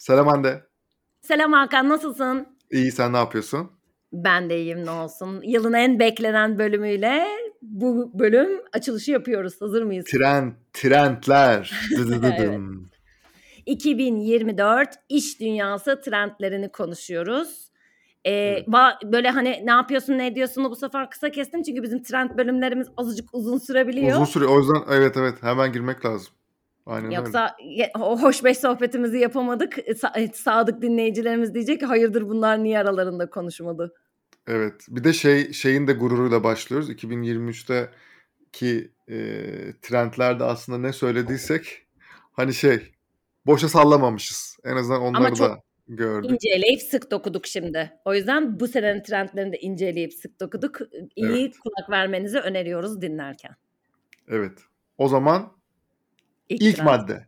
Selam Hande. Selam Hakan, nasılsın? İyi, sen ne yapıyorsun? Ben de iyiyim, ne olsun. Yılın en beklenen bölümüyle bu bölüm açılışı yapıyoruz. Hazır mıyız? Trend, trendler. evet. 2024 iş dünyası trendlerini konuşuyoruz. Ee, evet. Böyle hani ne yapıyorsun ne ediyorsun bu sefer kısa kestim çünkü bizim trend bölümlerimiz azıcık uzun sürebiliyor. Uzun sürüyor o yüzden evet evet hemen girmek lazım. Aynen Yoksa öyle. o hoş beş sohbetimizi yapamadık. Sa- sadık dinleyicilerimiz diyecek ki hayırdır bunlar niye aralarında konuşmadı? Evet. Bir de şey şeyin de gururuyla başlıyoruz. 2023'te ki e, trendlerde aslında ne söylediysek hani şey boşa sallamamışız. En azından onları Ama çok da gördük. inceleyip sık dokuduk şimdi. O yüzden bu senenin trendlerini de inceleyip sık dokuduk. İyi evet. kulak vermenizi öneriyoruz dinlerken. Evet. O zaman İlk, İlk madde.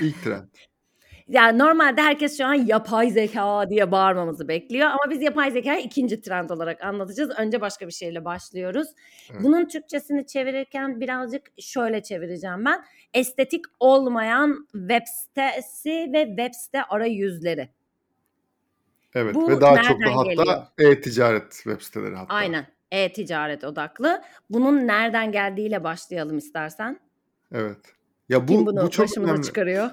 İlk trend. yani normalde herkes şu an yapay zeka diye bağırmamızı bekliyor ama biz yapay zekayı ikinci trend olarak anlatacağız. Önce başka bir şeyle başlıyoruz. Evet. Bunun Türkçesini çevirirken birazcık şöyle çevireceğim ben. Estetik olmayan web sitesi ve web site arayüzleri. Evet Bu ve daha çok da hatta e-ticaret web siteleri hatta. Aynen e-ticaret odaklı. Bunun nereden geldiğiyle başlayalım istersen. Evet. Ya bu, Kim bunu bu çok başımıza önemli. çıkarıyor?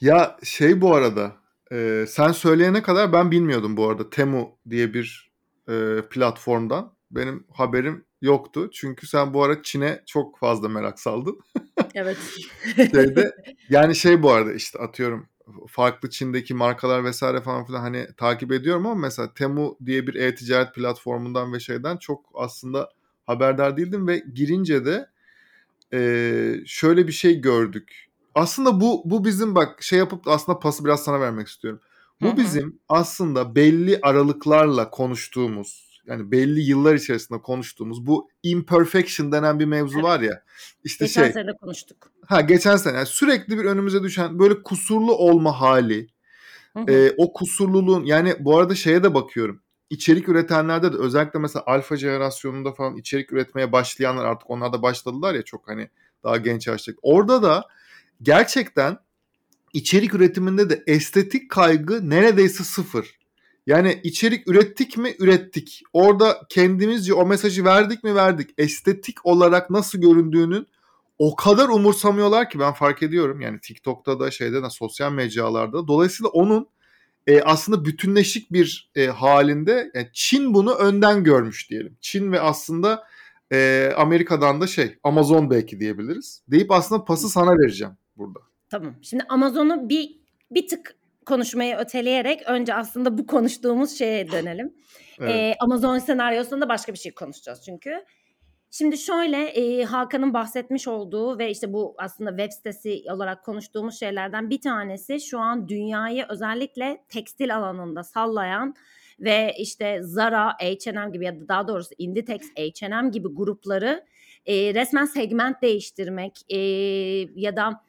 Ya şey bu arada e, sen söyleyene kadar ben bilmiyordum bu arada Temu diye bir e, platformdan. Benim haberim yoktu. Çünkü sen bu ara Çin'e çok fazla merak saldın. Evet. Şeyde, yani şey bu arada işte atıyorum farklı Çin'deki markalar vesaire falan filan hani takip ediyorum ama mesela Temu diye bir e-ticaret platformundan ve şeyden çok aslında haberdar değildim ve girince de e, şöyle bir şey gördük. Aslında bu bu bizim bak şey yapıp aslında pası biraz sana vermek istiyorum. Bu Hı-hı. bizim aslında belli aralıklarla konuştuğumuz yani belli yıllar içerisinde konuştuğumuz bu imperfection denen bir mevzu evet. var ya. İşte geçen şey. sene konuştuk. Ha geçen sene yani sürekli bir önümüze düşen böyle kusurlu olma hali. E, o kusurluluğun yani bu arada şeye de bakıyorum içerik üretenlerde de özellikle mesela alfa jenerasyonunda falan içerik üretmeye başlayanlar artık onlar da başladılar ya çok hani daha genç yaşta. Orada da gerçekten içerik üretiminde de estetik kaygı neredeyse sıfır. Yani içerik ürettik mi? Ürettik. Orada kendimizce o mesajı verdik mi? Verdik. Estetik olarak nasıl göründüğünün o kadar umursamıyorlar ki ben fark ediyorum. Yani TikTok'ta da şeyde de sosyal mecralarda. Dolayısıyla onun e, aslında bütünleşik bir e, halinde yani Çin bunu önden görmüş diyelim. Çin ve aslında e, Amerika'dan da şey Amazon belki diyebiliriz. Deyip aslında pası sana vereceğim burada. Tamam. Şimdi Amazon'u bir bir tık konuşmayı öteleyerek önce aslında bu konuştuğumuz şeye dönelim. evet. ee, Amazon senaryosunda başka bir şey konuşacağız çünkü. Şimdi şöyle e, Hakan'ın bahsetmiş olduğu ve işte bu aslında web sitesi olarak konuştuğumuz şeylerden bir tanesi şu an dünyayı özellikle tekstil alanında sallayan ve işte Zara, H&M gibi ya da daha doğrusu Inditex, H&M gibi grupları e, resmen segment değiştirmek e, ya da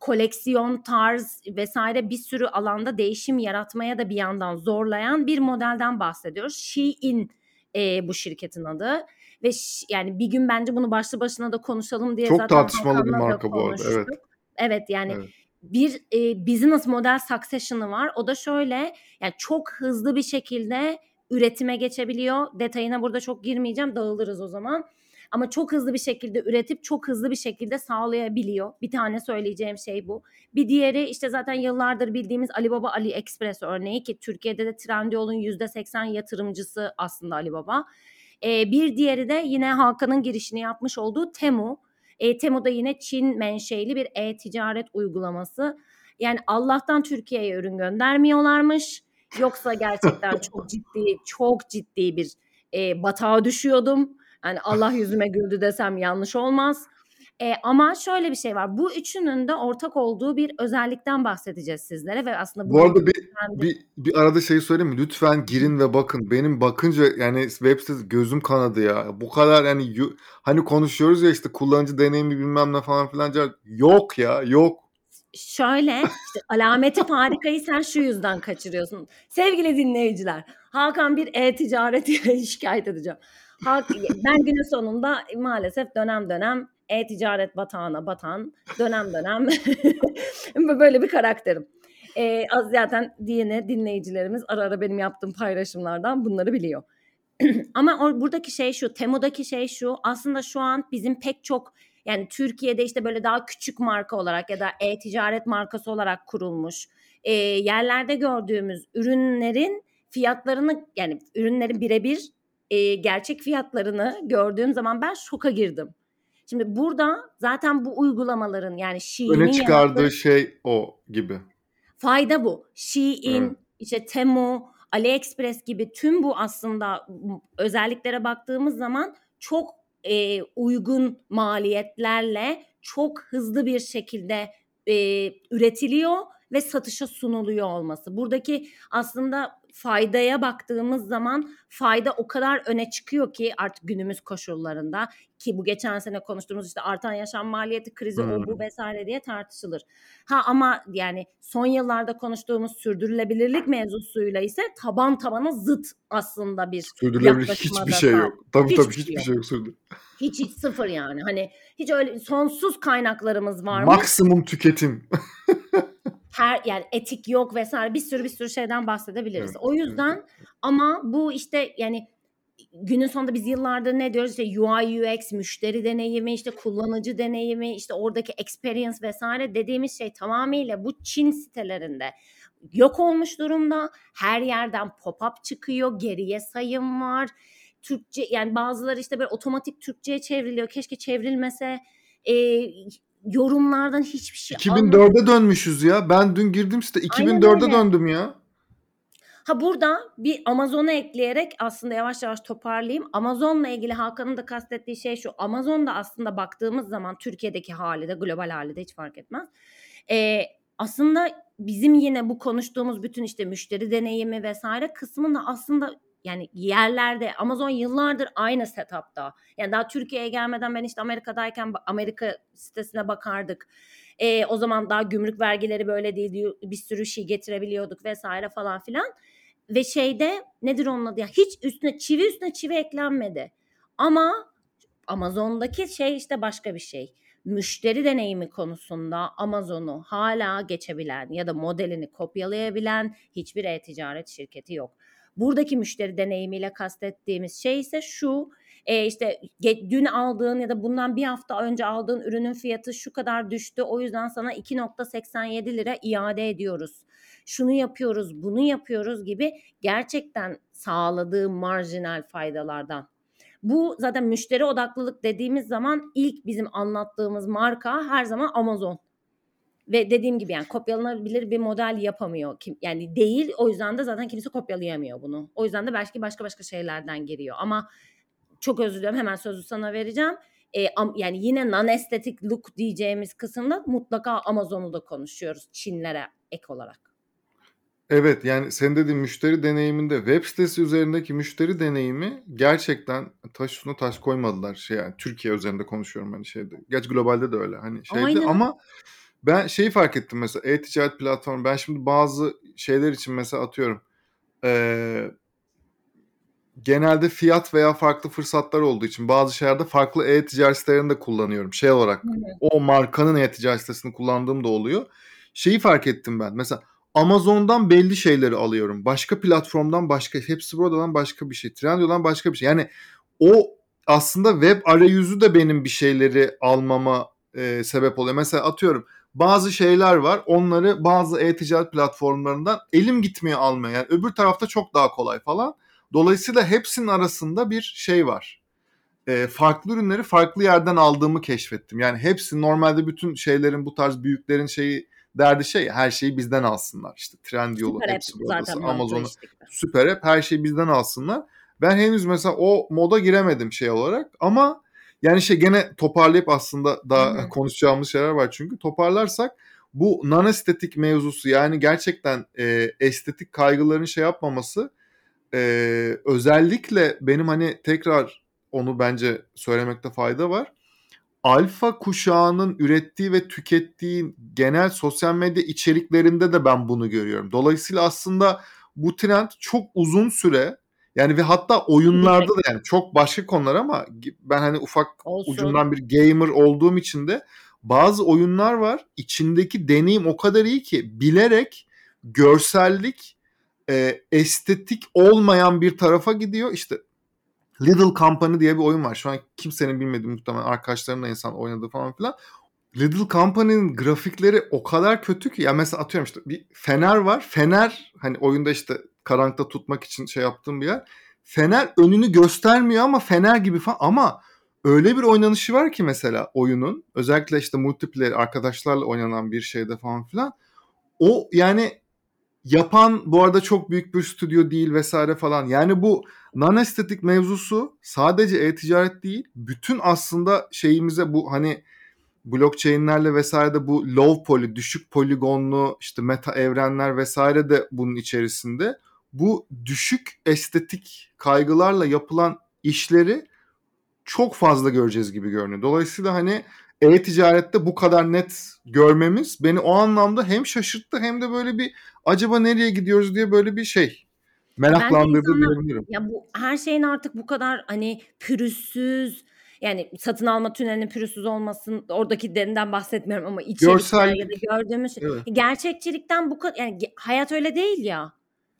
koleksiyon, tarz vesaire bir sürü alanda değişim yaratmaya da bir yandan zorlayan bir modelden bahsediyoruz. Shein e, bu şirketin adı ve yani bir gün bence bunu başlı başına da konuşalım diye Çok zaten tartışmalı bir marka bu arada. Evet. Evet yani evet. bir e, business model succession'ı var. O da şöyle yani çok hızlı bir şekilde üretime geçebiliyor. Detayına burada çok girmeyeceğim. Dağılırız o zaman. Ama çok hızlı bir şekilde üretip çok hızlı bir şekilde sağlayabiliyor. Bir tane söyleyeceğim şey bu. Bir diğeri işte zaten yıllardır bildiğimiz Alibaba AliExpress örneği ki Türkiye'de de Trendyol'un %80 yatırımcısı aslında Alibaba. E, bir diğeri de yine Hakan'ın girişini yapmış olduğu Temu. E, Temu da yine Çin menşeli bir e-ticaret uygulaması. Yani Allah'tan Türkiye'ye ürün göndermiyorlarmış. Yoksa gerçekten çok ciddi, çok ciddi bir e, batağa düşüyordum. Yani Allah yüzüme güldü desem yanlış olmaz. E, ama şöyle bir şey var. Bu üçünün de ortak olduğu bir özellikten bahsedeceğiz sizlere ve aslında bu, bu arada bir, kendi... bir, bir arada şeyi söyleyeyim mi? Lütfen girin ve bakın. Benim bakınca yani web sitesi gözüm kanadı ya. Bu kadar yani hani konuşuyoruz ya işte kullanıcı deneyimi bilmem ne falan filan. Yok ya yok. Şöyle işte alameti farikayı sen şu yüzden kaçırıyorsun. Sevgili dinleyiciler Hakan bir e-ticaret şikayet edeceğim. Ben günün sonunda maalesef dönem dönem e-ticaret batağına batan dönem dönem böyle bir karakterim. E, az zaten yine dinleyicilerimiz ara ara benim yaptığım paylaşımlardan bunları biliyor. Ama o, buradaki şey şu, Temu'daki şey şu. Aslında şu an bizim pek çok yani Türkiye'de işte böyle daha küçük marka olarak ya da e-ticaret markası olarak kurulmuş e, yerlerde gördüğümüz ürünlerin fiyatlarını yani ürünlerin birebir e, gerçek fiyatlarını gördüğüm zaman ben şoka girdim. Şimdi burada zaten bu uygulamaların yani Shein'in öne çıkardığı yarattığı, şey o gibi. Fayda bu. Shein, evet. işte Temu, AliExpress gibi tüm bu aslında özelliklere baktığımız zaman çok e, uygun maliyetlerle çok hızlı bir şekilde e, üretiliyor ve satışa sunuluyor olması. Buradaki aslında faydaya baktığımız zaman fayda o kadar öne çıkıyor ki artık günümüz koşullarında ki bu geçen sene konuştuğumuz işte artan yaşam maliyeti krizi hmm. o bu vesaire diye tartışılır. Ha ama yani son yıllarda konuştuğumuz sürdürülebilirlik mevzusuyla ise taban tabana zıt aslında bir Sürdürülebilir hiçbir şey yok. Tabii hiçbir tabii hiçbir şey yok. şey yok Hiç hiç sıfır yani. Hani hiç öyle sonsuz kaynaklarımız var mı? Maksimum tüketim. her yani etik yok vesaire bir sürü bir sürü şeyden bahsedebiliriz. Evet, o yüzden ama bu işte yani günün sonunda biz yıllardır ne diyoruz işte UI UX müşteri deneyimi işte kullanıcı deneyimi işte oradaki experience vesaire dediğimiz şey tamamıyla bu Çin sitelerinde yok olmuş durumda. Her yerden pop-up çıkıyor, geriye sayım var. Türkçe yani bazıları işte böyle otomatik Türkçe'ye çevriliyor. Keşke çevrilmese. E, yorumlardan hiçbir şey 2004'e dönmüşüz ya. Ben dün girdim site 2004'e döndüm ya. Ha burada bir Amazon'a ekleyerek aslında yavaş yavaş toparlayayım. Amazon'la ilgili Hakan'ın da kastettiği şey şu. Amazon'da aslında baktığımız zaman Türkiye'deki hali de global hali de hiç fark etmez. Ee, aslında bizim yine bu konuştuğumuz bütün işte müşteri deneyimi vesaire kısmında aslında yani yerlerde Amazon yıllardır aynı setupta. Yani daha Türkiye'ye gelmeden ben işte Amerika'dayken Amerika sitesine bakardık. E, o zaman daha gümrük vergileri böyle değildi. Bir sürü şey getirebiliyorduk vesaire falan filan. Ve şeyde nedir onun adı ya hiç üstüne çivi üstüne çivi eklenmedi. Ama Amazon'daki şey işte başka bir şey. Müşteri deneyimi konusunda Amazon'u hala geçebilen ya da modelini kopyalayabilen hiçbir e-ticaret şirketi yok. Buradaki müşteri deneyimiyle kastettiğimiz şey ise şu e, işte dün aldığın ya da bundan bir hafta önce aldığın ürünün fiyatı şu kadar düştü o yüzden sana 2.87 lira iade ediyoruz. Şunu yapıyoruz bunu yapıyoruz gibi gerçekten sağladığı marjinal faydalardan bu zaten müşteri odaklılık dediğimiz zaman ilk bizim anlattığımız marka her zaman Amazon. Ve dediğim gibi yani kopyalanabilir bir model yapamıyor. Kim, yani değil o yüzden de zaten kimse kopyalayamıyor bunu. O yüzden de belki başka başka şeylerden giriyor. Ama çok özür diliyorum hemen sözü sana vereceğim. E, am, yani yine non estetik look diyeceğimiz kısımda mutlaka Amazon'u da konuşuyoruz Çinlere ek olarak. Evet yani senin dediğin müşteri deneyiminde web sitesi üzerindeki müşteri deneyimi gerçekten taş üstüne taş koymadılar. Şey yani Türkiye üzerinde konuşuyorum hani şeyde. Geç globalde de öyle hani şeyde Aynen. ama ben şeyi fark ettim mesela e-ticaret platformu. Ben şimdi bazı şeyler için mesela atıyorum. Ee, genelde fiyat veya farklı fırsatlar olduğu için bazı şeylerde farklı e-ticaret sitelerini de kullanıyorum. Şey olarak evet. o markanın e-ticaret sitesini kullandığım da oluyor. Şeyi fark ettim ben. Mesela Amazon'dan belli şeyleri alıyorum. Başka platformdan başka, hepsi buradan başka bir şey. Trendyol'dan başka bir şey. Yani o aslında web arayüzü de benim bir şeyleri almama e, sebep oluyor. Mesela atıyorum bazı şeyler var. Onları bazı e-ticaret platformlarından elim gitmiyor almaya. Yani öbür tarafta çok daha kolay falan. Dolayısıyla hepsinin arasında bir şey var. E, farklı ürünleri farklı yerden aldığımı keşfettim. Yani hepsi normalde bütün şeylerin bu tarz büyüklerin şeyi derdi şey her şeyi bizden alsınlar. İşte Trendyol'u, hepsi Amazon'u, süper hep her şeyi bizden alsınlar. Ben henüz mesela o moda giremedim şey olarak ama yani şey gene toparlayıp aslında daha hmm. konuşacağımız şeyler var çünkü toparlarsak bu non estetik mevzusu yani gerçekten e, estetik kaygıların şey yapmaması e, özellikle benim hani tekrar onu bence söylemekte fayda var. Alfa kuşağının ürettiği ve tükettiği genel sosyal medya içeriklerinde de ben bunu görüyorum. Dolayısıyla aslında bu trend çok uzun süre yani ve hatta oyunlarda da yani çok başka konular ama ben hani ufak Olsun. ucundan bir gamer olduğum için de bazı oyunlar var. içindeki deneyim o kadar iyi ki bilerek görsellik e, estetik olmayan bir tarafa gidiyor. İşte Little Company diye bir oyun var. Şu an kimsenin bilmediği muhtemelen arkadaşlarımla insan oynadığı falan filan. Little Company'nin grafikleri o kadar kötü ki ya mesela atıyorum işte bir fener var. Fener hani oyunda işte karanlıkta tutmak için şey yaptığım bir yer. Fener önünü göstermiyor ama fener gibi falan ama öyle bir oynanışı var ki mesela oyunun özellikle işte multiplayer arkadaşlarla oynanan bir şeyde falan filan o yani yapan bu arada çok büyük bir stüdyo değil vesaire falan. Yani bu non estetik mevzusu sadece e-ticaret değil. Bütün aslında şeyimize bu hani blockchain'lerle vesaire de bu low poly, düşük poligonlu işte meta evrenler vesaire de bunun içerisinde. Bu düşük estetik kaygılarla yapılan işleri çok fazla göreceğiz gibi görünüyor. Dolayısıyla hani e-ticarette bu kadar net görmemiz beni o anlamda hem şaşırttı hem de böyle bir acaba nereye gidiyoruz diye böyle bir şey meraklandırdı diyebilirim. Ya bu her şeyin artık bu kadar hani pürüzsüz yani satın alma tünelinin pürüzsüz olmasın oradaki derinden bahsetmiyorum ama içerikler ya da gördüğümüz evet. gerçekçilikten bu kadar yani hayat öyle değil ya.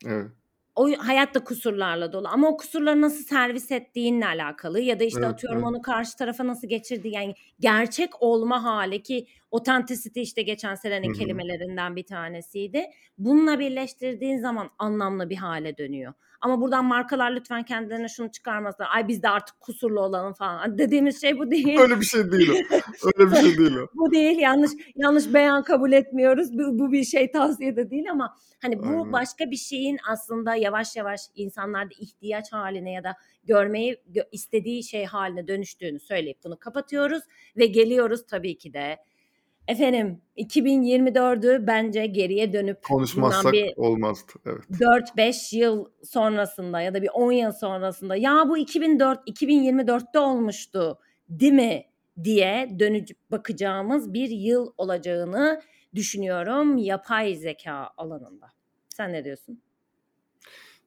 Evet o hayat da kusurlarla dolu ama o kusurları nasıl servis ettiğinle alakalı ya da işte evet, atıyorum evet. onu karşı tarafa nasıl geçirdi yani gerçek olma hali ki authenticity işte geçen senenin Hı-hı. kelimelerinden bir tanesiydi. Bununla birleştirdiğin zaman anlamlı bir hale dönüyor. Ama buradan markalar lütfen kendilerine şunu çıkarmasınlar. Ay biz de artık kusurlu olalım falan. Dediğimiz şey bu değil. Öyle bir şey değil o. Öyle bir şey değil o. bu değil. Yanlış yanlış beyan kabul etmiyoruz. Bu, bu bir şey tavsiye de değil ama hani bu Aynen. başka bir şeyin aslında yavaş yavaş insanlarda ihtiyaç haline ya da görmeyi istediği şey haline dönüştüğünü söyleyip bunu kapatıyoruz ve geliyoruz tabii ki de Efendim 2024'ü bence geriye dönüp konuşmazsak bir olmazdı. Evet. 4-5 yıl sonrasında ya da bir 10 yıl sonrasında ya bu 2004 2024'te olmuştu değil mi diye dönüp bakacağımız bir yıl olacağını düşünüyorum yapay zeka alanında. Sen ne diyorsun?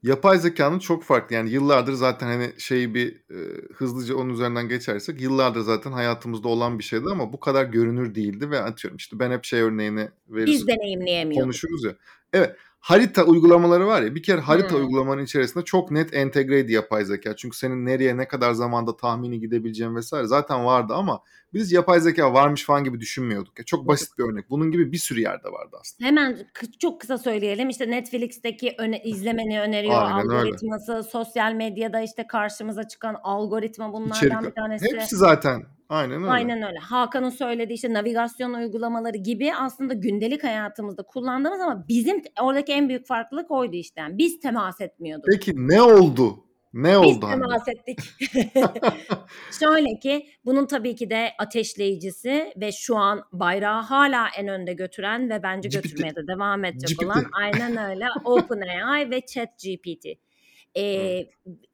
Yapay zekanın çok farklı. Yani yıllardır zaten hani şeyi bir e, hızlıca onun üzerinden geçersek yıllardır zaten hayatımızda olan bir şeydi ama bu kadar görünür değildi ve atıyorum işte ben hep şey örneğini veririz. Biz deneyimleyemiyorduk. Konuşuruz ya. Evet harita uygulamaları var ya bir kere harita hmm. uygulamanın içerisinde çok net entegreydi yapay zeka. Çünkü senin nereye ne kadar zamanda tahmini gidebileceğin vesaire zaten vardı ama biz yapay zeka varmış falan gibi düşünmüyorduk. Ya çok basit bir örnek. Bunun gibi bir sürü yerde vardı aslında. Hemen çok kısa söyleyelim. İşte Netflix'teki öne, izlemeni öneriyor Aynen algoritması, öyle. sosyal medyada işte karşımıza çıkan algoritma bunlardan İçerik. bir tanesi. Hepsi zaten Aynen öyle. Aynen öyle. Hakan'ın söylediği işte navigasyon uygulamaları gibi aslında gündelik hayatımızda kullandığımız ama bizim oradaki en büyük farklılık oydu işte. Yani biz temas etmiyorduk. Peki ne oldu? Ne Biz oldu? Biz temas ettik. Şöyle ki bunun tabii ki de ateşleyicisi ve şu an bayrağı hala en önde götüren ve bence GPT. götürmeye de devam edecek GPT. olan aynen öyle OpenAI ve ChatGPT. Ee,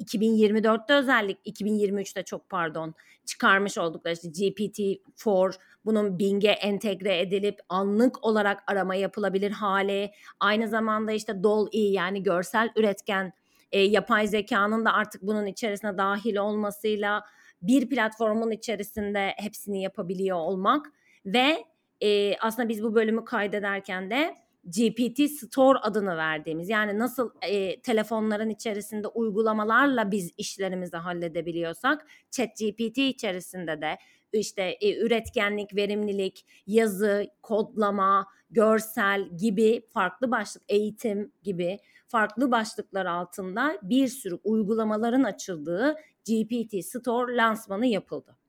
2024'te özellikle 2023'te çok pardon çıkarmış oldukları işte GPT-4 bunun Bing'e entegre edilip anlık olarak arama yapılabilir hale aynı zamanda işte DALL-E yani görsel üretken e, yapay zekanın da artık bunun içerisine dahil olmasıyla bir platformun içerisinde hepsini yapabiliyor olmak ve e, aslında biz bu bölümü kaydederken de GPT Store adını verdiğimiz yani nasıl e, telefonların içerisinde uygulamalarla biz işlerimizi halledebiliyorsak ChatGPT içerisinde de işte e, üretkenlik, verimlilik, yazı, kodlama, görsel gibi farklı başlık, eğitim gibi farklı başlıklar altında bir sürü uygulamaların açıldığı GPT Store lansmanı yapıldı.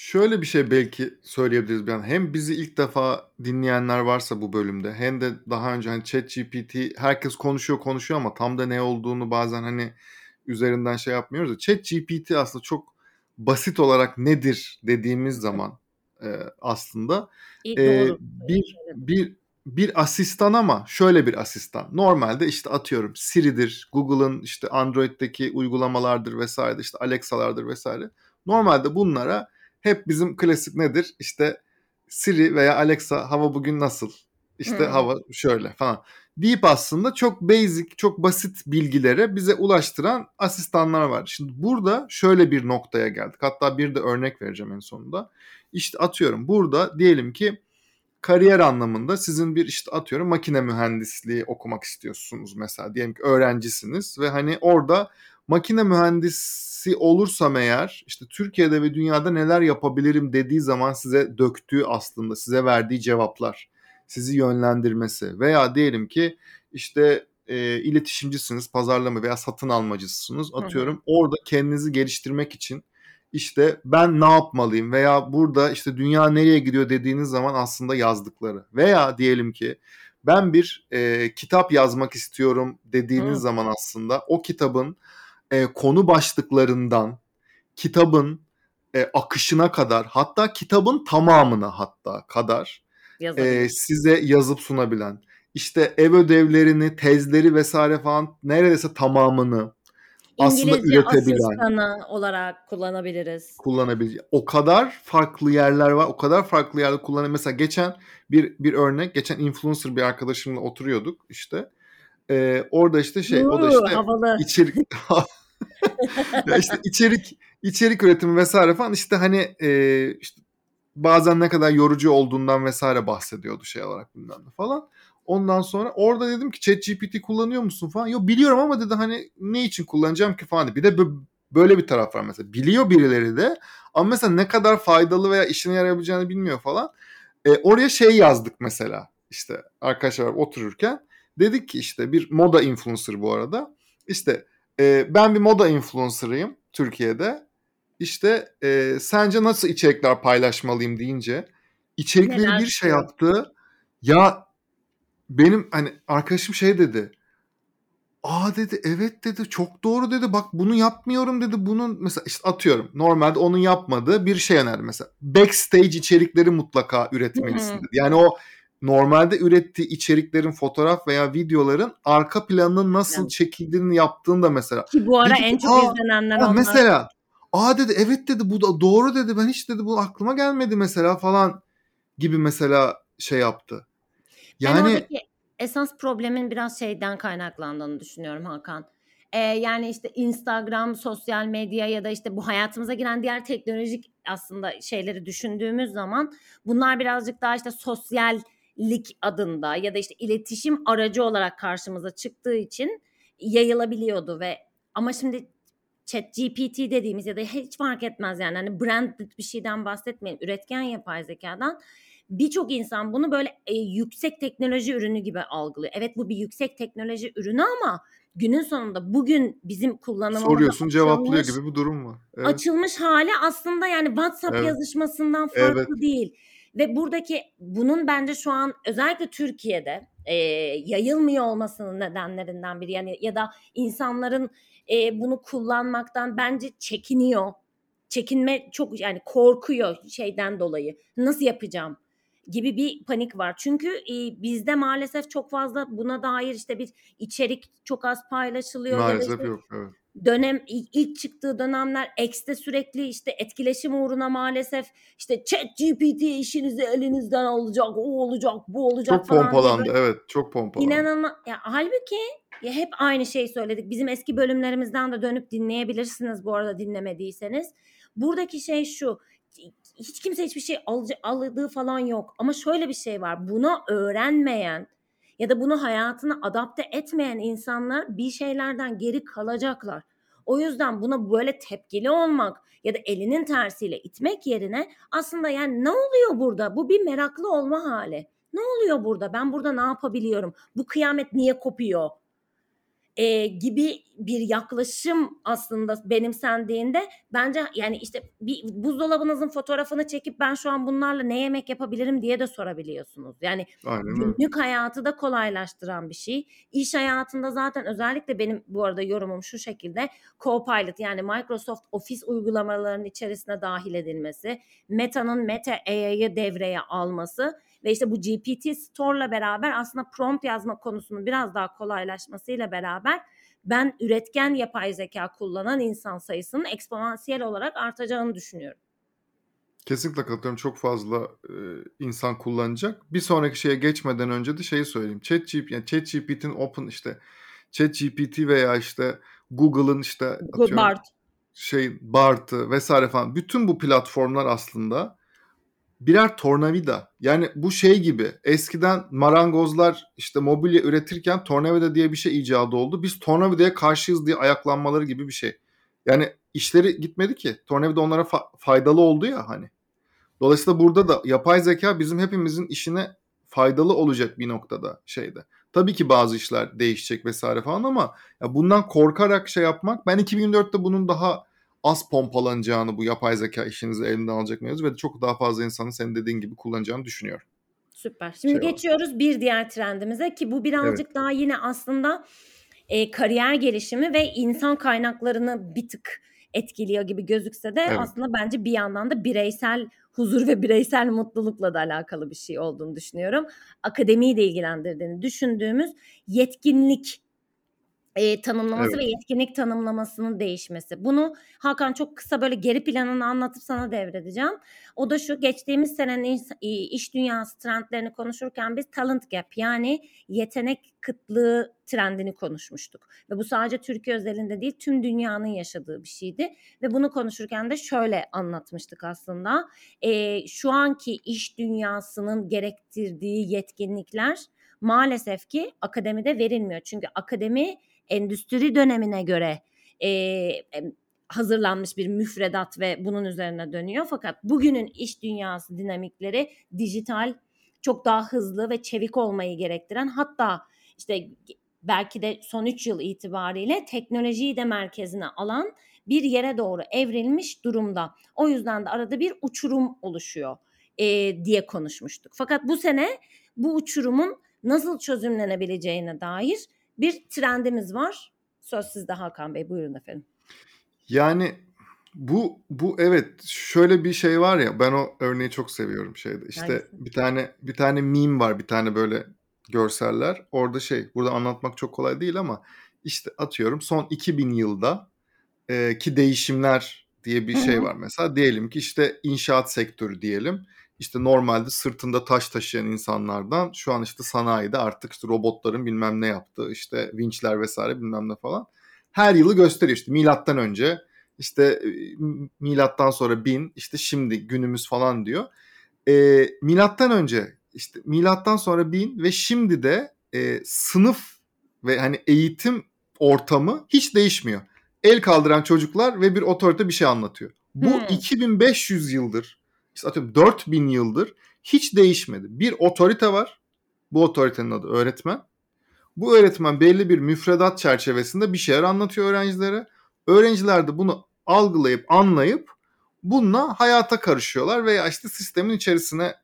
Şöyle bir şey belki söyleyebiliriz bir an. Hem bizi ilk defa dinleyenler varsa bu bölümde hem de daha önce hani ChatGPT herkes konuşuyor konuşuyor ama tam da ne olduğunu bazen hani üzerinden şey yapmıyoruz. ChatGPT aslında çok basit olarak nedir dediğimiz zaman e, aslında e, bir bir bir asistan ama şöyle bir asistan. Normalde işte atıyorum Siri'dir, Google'ın işte Android'deki uygulamalardır vesaire, işte Alexa'lardır vesaire. Normalde bunlara hep bizim klasik nedir? İşte Siri veya Alexa hava bugün nasıl? İşte hmm. hava şöyle falan. Deyip aslında çok basic, çok basit bilgilere bize ulaştıran asistanlar var. Şimdi burada şöyle bir noktaya geldik. Hatta bir de örnek vereceğim en sonunda. İşte atıyorum burada diyelim ki kariyer anlamında sizin bir işte atıyorum makine mühendisliği okumak istiyorsunuz mesela diyelim ki öğrencisiniz ve hani orada makine mühendisi olursam eğer işte Türkiye'de ve dünyada neler yapabilirim dediği zaman size döktüğü aslında size verdiği cevaplar, sizi yönlendirmesi veya diyelim ki işte e, iletişimcisiniz, pazarlama veya satın almacısınız. Atıyorum hı hı. orada kendinizi geliştirmek için işte ben ne yapmalıyım veya burada işte dünya nereye gidiyor dediğiniz zaman aslında yazdıkları veya diyelim ki ben bir e, kitap yazmak istiyorum dediğiniz Hı. zaman aslında o kitabın e, konu başlıklarından kitabın e, akışına kadar hatta kitabın tamamına hatta kadar e, size yazıp sunabilen işte ev ödevlerini, tezleri vesaire falan neredeyse tamamını aslında İngilizce üretebilen. asistanı olarak kullanabiliriz. Kullanabilecek. O kadar farklı yerler var. O kadar farklı yerde kullanabilir. Mesela geçen bir bir örnek. Geçen influencer bir arkadaşımla oturuyorduk işte. Ee, orada işte şey Uuu, o da işte havalı. içerik ya işte içerik içerik üretimi vesaire falan işte hani e, işte bazen ne kadar yorucu olduğundan vesaire bahsediyordu şey olarak bilmem ne falan. Ondan sonra orada dedim ki ChatGPT kullanıyor musun falan. Yok biliyorum ama dedi hani ne için kullanacağım ki falan. Bir de böyle bir taraf var mesela. Biliyor birileri de ama mesela ne kadar faydalı veya işine yarayabileceğini bilmiyor falan. E, oraya şey yazdık mesela işte arkadaşlar otururken. Dedik ki işte bir moda influencer bu arada. İşte e, ben bir moda influencer'ıyım Türkiye'de. İşte e, sence nasıl içerikler paylaşmalıyım deyince içerikleri Neler bir şey yaptı. Ya benim hani arkadaşım şey dedi. Aa dedi evet dedi çok doğru dedi bak bunu yapmıyorum dedi bunun mesela işte atıyorum normalde onun yapmadığı bir şey önerdi mesela backstage içerikleri mutlaka üretmelisin dedi. Yani o normalde ürettiği içeriklerin fotoğraf veya videoların arka planının nasıl yani. çekildiğini yaptığını da mesela. Ki bu ara dedi, en çok izlenenler onlar. Mesela aa dedi evet dedi bu da doğru dedi ben hiç dedi bu aklıma gelmedi mesela falan gibi mesela şey yaptı. Yani ben oradaki esas problemin biraz şeyden kaynaklandığını düşünüyorum Hakan. Ee, yani işte Instagram, sosyal medya ya da işte bu hayatımıza giren diğer teknolojik aslında şeyleri düşündüğümüz zaman bunlar birazcık daha işte sosyallik adında ya da işte iletişim aracı olarak karşımıza çıktığı için yayılabiliyordu ve ama şimdi chat GPT dediğimiz ya da hiç fark etmez yani hani branded bir şeyden bahsetmeyin üretken yapay zekadan birçok insan bunu böyle e, yüksek teknoloji ürünü gibi algılıyor. Evet bu bir yüksek teknoloji ürünü ama günün sonunda bugün bizim kullanımımızda soruyorsun cevaplıyor gibi bir durum var. Evet. Açılmış hali aslında yani WhatsApp evet. yazışmasından farklı evet. değil. Ve buradaki bunun bence şu an özellikle Türkiye'de e, yayılmıyor olmasının nedenlerinden biri yani ya da insanların e, bunu kullanmaktan bence çekiniyor. Çekinme çok yani korkuyor şeyden dolayı. Nasıl yapacağım? gibi bir panik var. Çünkü e, bizde maalesef çok fazla buna dair işte bir içerik çok az paylaşılıyor. Maalesef işte yok. Evet. Dönem ilk çıktığı dönemler X'te sürekli işte etkileşim uğruna maalesef işte chat GPT işinizi elinizden alacak, o olacak, bu olacak çok falan. Çok pompalandı gibi. evet çok pompalandı. İnanılmaz. Ya, halbuki ya hep aynı şeyi söyledik. Bizim eski bölümlerimizden de dönüp dinleyebilirsiniz bu arada dinlemediyseniz. Buradaki şey şu hiç kimse hiçbir şey alıcı, aldığı falan yok. Ama şöyle bir şey var. Buna öğrenmeyen ya da bunu hayatına adapte etmeyen insanlar bir şeylerden geri kalacaklar. O yüzden buna böyle tepkili olmak ya da elinin tersiyle itmek yerine aslında yani ne oluyor burada? Bu bir meraklı olma hali. Ne oluyor burada? Ben burada ne yapabiliyorum? Bu kıyamet niye kopuyor? E, gibi bir yaklaşım aslında benimsendiğinde bence yani işte bir buzdolabınızın fotoğrafını çekip ben şu an bunlarla ne yemek yapabilirim diye de sorabiliyorsunuz. Yani Aynen. günlük hayatı da kolaylaştıran bir şey. İş hayatında zaten özellikle benim bu arada yorumum şu şekilde Copilot yani Microsoft Office uygulamalarının içerisine dahil edilmesi, Meta'nın Meta AI'yı devreye alması ve işte bu GPT Store'la beraber aslında prompt yazma konusunun biraz daha kolaylaşmasıyla beraber ben üretken yapay zeka kullanan insan sayısının eksponansiyel olarak artacağını düşünüyorum. Kesinlikle katılıyorum. Çok fazla e, insan kullanacak. Bir sonraki şeye geçmeden önce de şeyi söyleyeyim. ChatGPT yani ChatGPT'nin open işte ChatGPT veya işte Google'ın işte atıyorum, Bart. şey Bart'ı vesaire falan bütün bu platformlar aslında birer tornavida. Yani bu şey gibi eskiden marangozlar işte mobilya üretirken tornavida diye bir şey icadı oldu. Biz tornavidaya karşıyız diye ayaklanmaları gibi bir şey. Yani işleri gitmedi ki. Tornavida onlara fa- faydalı oldu ya hani. Dolayısıyla burada da yapay zeka bizim hepimizin işine faydalı olacak bir noktada şeyde. Tabii ki bazı işler değişecek vesaire falan ama ya bundan korkarak şey yapmak ben 2004'te bunun daha az pompalanacağını bu yapay zeka işinizi elinden alacak mevzu ve çok daha fazla insanın senin dediğin gibi kullanacağını düşünüyorum. Süper. Şimdi şey geçiyoruz var. bir diğer trendimize ki bu birazcık evet. daha yine aslında e, kariyer gelişimi ve insan kaynaklarını bir tık etkiliyor gibi gözükse de evet. aslında bence bir yandan da bireysel huzur ve bireysel mutlulukla da alakalı bir şey olduğunu düşünüyorum. Akademiyi de ilgilendirdiğini düşündüğümüz yetkinlik e, tanımlaması evet. ve yetkinlik tanımlamasının değişmesi. Bunu Hakan çok kısa böyle geri planını anlatıp sana devredeceğim. O da şu geçtiğimiz senenin iş dünyası trendlerini konuşurken biz talent gap yani yetenek kıtlığı trendini konuşmuştuk. Ve bu sadece Türkiye özelinde değil tüm dünyanın yaşadığı bir şeydi. Ve bunu konuşurken de şöyle anlatmıştık aslında. E, şu anki iş dünyasının gerektirdiği yetkinlikler maalesef ki akademide verilmiyor. Çünkü akademi endüstri dönemine göre e, hazırlanmış bir müfredat ve bunun üzerine dönüyor. Fakat bugünün iş dünyası dinamikleri dijital, çok daha hızlı ve çevik olmayı gerektiren hatta işte belki de son 3 yıl itibariyle teknolojiyi de merkezine alan bir yere doğru evrilmiş durumda. O yüzden de arada bir uçurum oluşuyor e, diye konuşmuştuk. Fakat bu sene bu uçurumun nasıl çözümlenebileceğine dair bir trendimiz var. Söz sizde Hakan Bey. Buyurun efendim. Yani bu bu evet şöyle bir şey var ya ben o örneği çok seviyorum şeyde. İşte Hangisi? bir tane bir tane meme var bir tane böyle görseller. Orada şey burada anlatmak çok kolay değil ama işte atıyorum son 2000 yılda e, ki değişimler diye bir şey var mesela. Diyelim ki işte inşaat sektörü diyelim işte normalde sırtında taş taşıyan insanlardan şu an işte sanayide artık işte robotların bilmem ne yaptığı işte vinçler vesaire bilmem ne falan. Her yılı gösteriyor işte milattan önce işte e, milattan sonra bin işte şimdi günümüz falan diyor. E, milattan önce işte milattan sonra bin ve şimdi de e, sınıf ve hani eğitim ortamı hiç değişmiyor. El kaldıran çocuklar ve bir otorite bir şey anlatıyor. Bu hmm. 2500 yıldır işte atıyorum 4000 yıldır hiç değişmedi. Bir otorite var. Bu otoritenin adı öğretmen. Bu öğretmen belli bir müfredat çerçevesinde bir şeyler anlatıyor öğrencilere. Öğrenciler de bunu algılayıp anlayıp bununla hayata karışıyorlar veya işte sistemin içerisine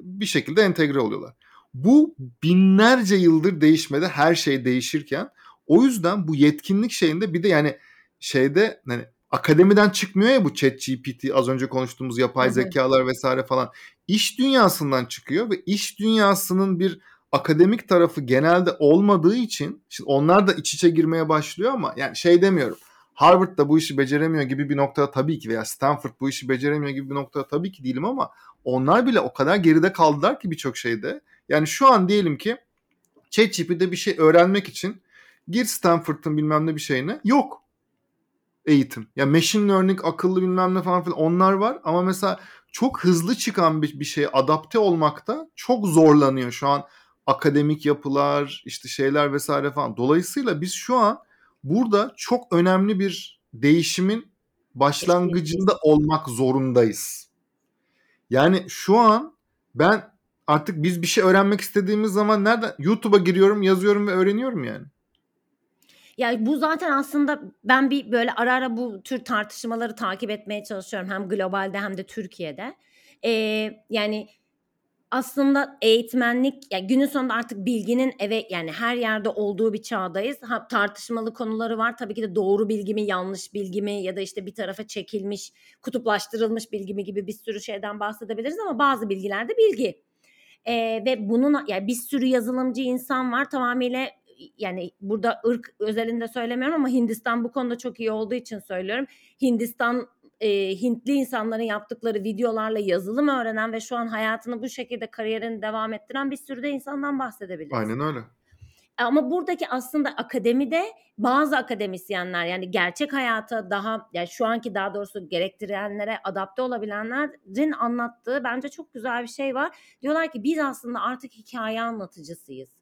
bir şekilde entegre oluyorlar. Bu binlerce yıldır değişmedi her şey değişirken o yüzden bu yetkinlik şeyinde bir de yani şeyde hani akademiden çıkmıyor ya bu chat GPT az önce konuştuğumuz yapay evet. zekalar vesaire falan. İş dünyasından çıkıyor ve iş dünyasının bir akademik tarafı genelde olmadığı için şimdi onlar da iç içe girmeye başlıyor ama yani şey demiyorum. Harvard da bu işi beceremiyor gibi bir noktada tabii ki veya Stanford bu işi beceremiyor gibi bir noktada tabii ki değilim ama onlar bile o kadar geride kaldılar ki birçok şeyde. Yani şu an diyelim ki ChatGPT'de bir şey öğrenmek için gir Stanford'ın bilmem ne bir şeyine yok eğitim. Ya machine learning, akıllı bilmem ne falan filan onlar var ama mesela çok hızlı çıkan bir, bir şeye adapte olmakta çok zorlanıyor şu an akademik yapılar, işte şeyler vesaire falan. Dolayısıyla biz şu an burada çok önemli bir değişimin başlangıcında olmak zorundayız. Yani şu an ben artık biz bir şey öğrenmek istediğimiz zaman nereden YouTube'a giriyorum, yazıyorum ve öğreniyorum yani. Ya bu zaten aslında ben bir böyle ara ara bu tür tartışmaları takip etmeye çalışıyorum hem globalde hem de Türkiye'de. Ee, yani aslında eğitmenlik yani günün sonunda artık bilginin eve yani her yerde olduğu bir çağdayız. Ha, tartışmalı konuları var. Tabii ki de doğru bilgi mi, yanlış bilgi mi ya da işte bir tarafa çekilmiş, kutuplaştırılmış bilgi mi gibi bir sürü şeyden bahsedebiliriz ama bazı bilgiler de bilgi. Ee, ve bunun yani bir sürü yazılımcı insan var tamamıyla yani burada ırk özelinde söylemiyorum ama Hindistan bu konuda çok iyi olduğu için söylüyorum. Hindistan e, Hintli insanların yaptıkları videolarla yazılım öğrenen ve şu an hayatını bu şekilde kariyerini devam ettiren bir sürü de insandan bahsedebiliriz. Aynen öyle. Ama buradaki aslında akademide bazı akademisyenler yani gerçek hayata daha yani şu anki daha doğrusu gerektirenlere adapte olabilenlerin anlattığı bence çok güzel bir şey var. Diyorlar ki biz aslında artık hikaye anlatıcısıyız.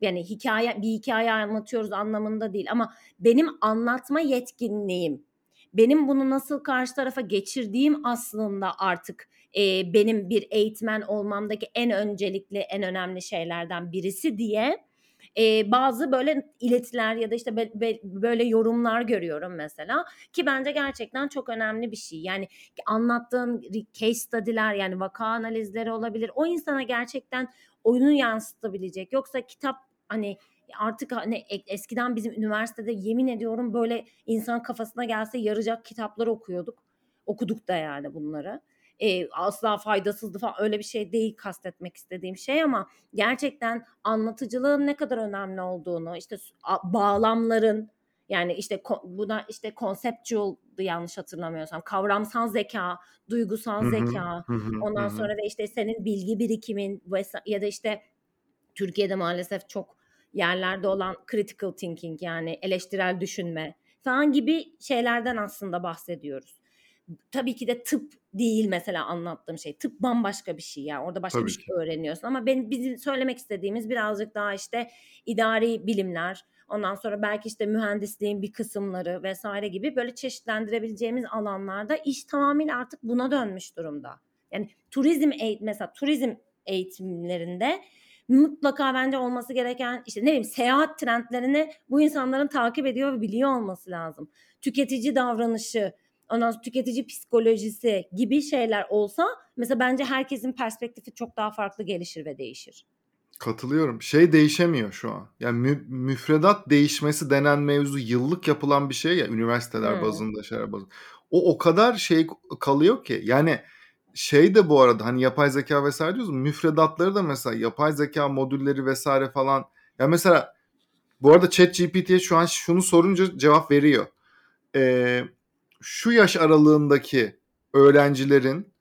Yani hikaye bir hikaye anlatıyoruz anlamında değil ama benim anlatma yetkinliğim benim bunu nasıl karşı tarafa geçirdiğim aslında artık e, benim bir eğitmen olmamdaki en öncelikli en önemli şeylerden birisi diye e, bazı böyle iletiler ya da işte be, be, böyle yorumlar görüyorum mesela ki bence gerçekten çok önemli bir şey. Yani anlattığın case study'ler yani vaka analizleri olabilir. O insana gerçekten oyunu yansıtabilecek. Yoksa kitap hani artık hani eskiden bizim üniversitede yemin ediyorum böyle insan kafasına gelse yarayacak kitaplar okuyorduk. Okuduk da yani bunları. E, asla faydasızdı falan öyle bir şey değil kastetmek istediğim şey ama gerçekten anlatıcılığın ne kadar önemli olduğunu işte bağlamların yani işte buna işte conceptual yanlış hatırlamıyorsam kavramsal zeka, duygusal zeka, ondan sonra da işte senin bilgi birikimin ya da işte Türkiye'de maalesef çok yerlerde olan critical thinking yani eleştirel düşünme falan gibi şeylerden aslında bahsediyoruz tabii ki de tıp değil mesela anlattığım şey. Tıp bambaşka bir şey yani. Orada başka tabii bir şey ki. öğreniyorsun ama ben bizim söylemek istediğimiz birazcık daha işte idari bilimler, ondan sonra belki işte mühendisliğin bir kısımları vesaire gibi böyle çeşitlendirebileceğimiz alanlarda iş tamamıyla artık buna dönmüş durumda. Yani turizm eğitim mesela turizm eğitimlerinde mutlaka bence olması gereken işte ne bileyim seyahat trendlerini bu insanların takip ediyor ve biliyor olması lazım. Tüketici davranışı, ondan sonra tüketici psikolojisi gibi şeyler olsa mesela bence herkesin perspektifi çok daha farklı gelişir ve değişir. Katılıyorum. Şey değişemiyor şu an. Yani mü- müfredat değişmesi denen mevzu yıllık yapılan bir şey ya üniversiteler hmm. bazında şeyler bazında. O o kadar şey kalıyor ki yani şey de bu arada hani yapay zeka vesaire diyoruz müfredatları da mesela yapay zeka modülleri vesaire falan ya mesela bu arada chat GPT'ye şu an şunu sorunca cevap veriyor. Ee, şu yaş aralığındaki öğrencilerin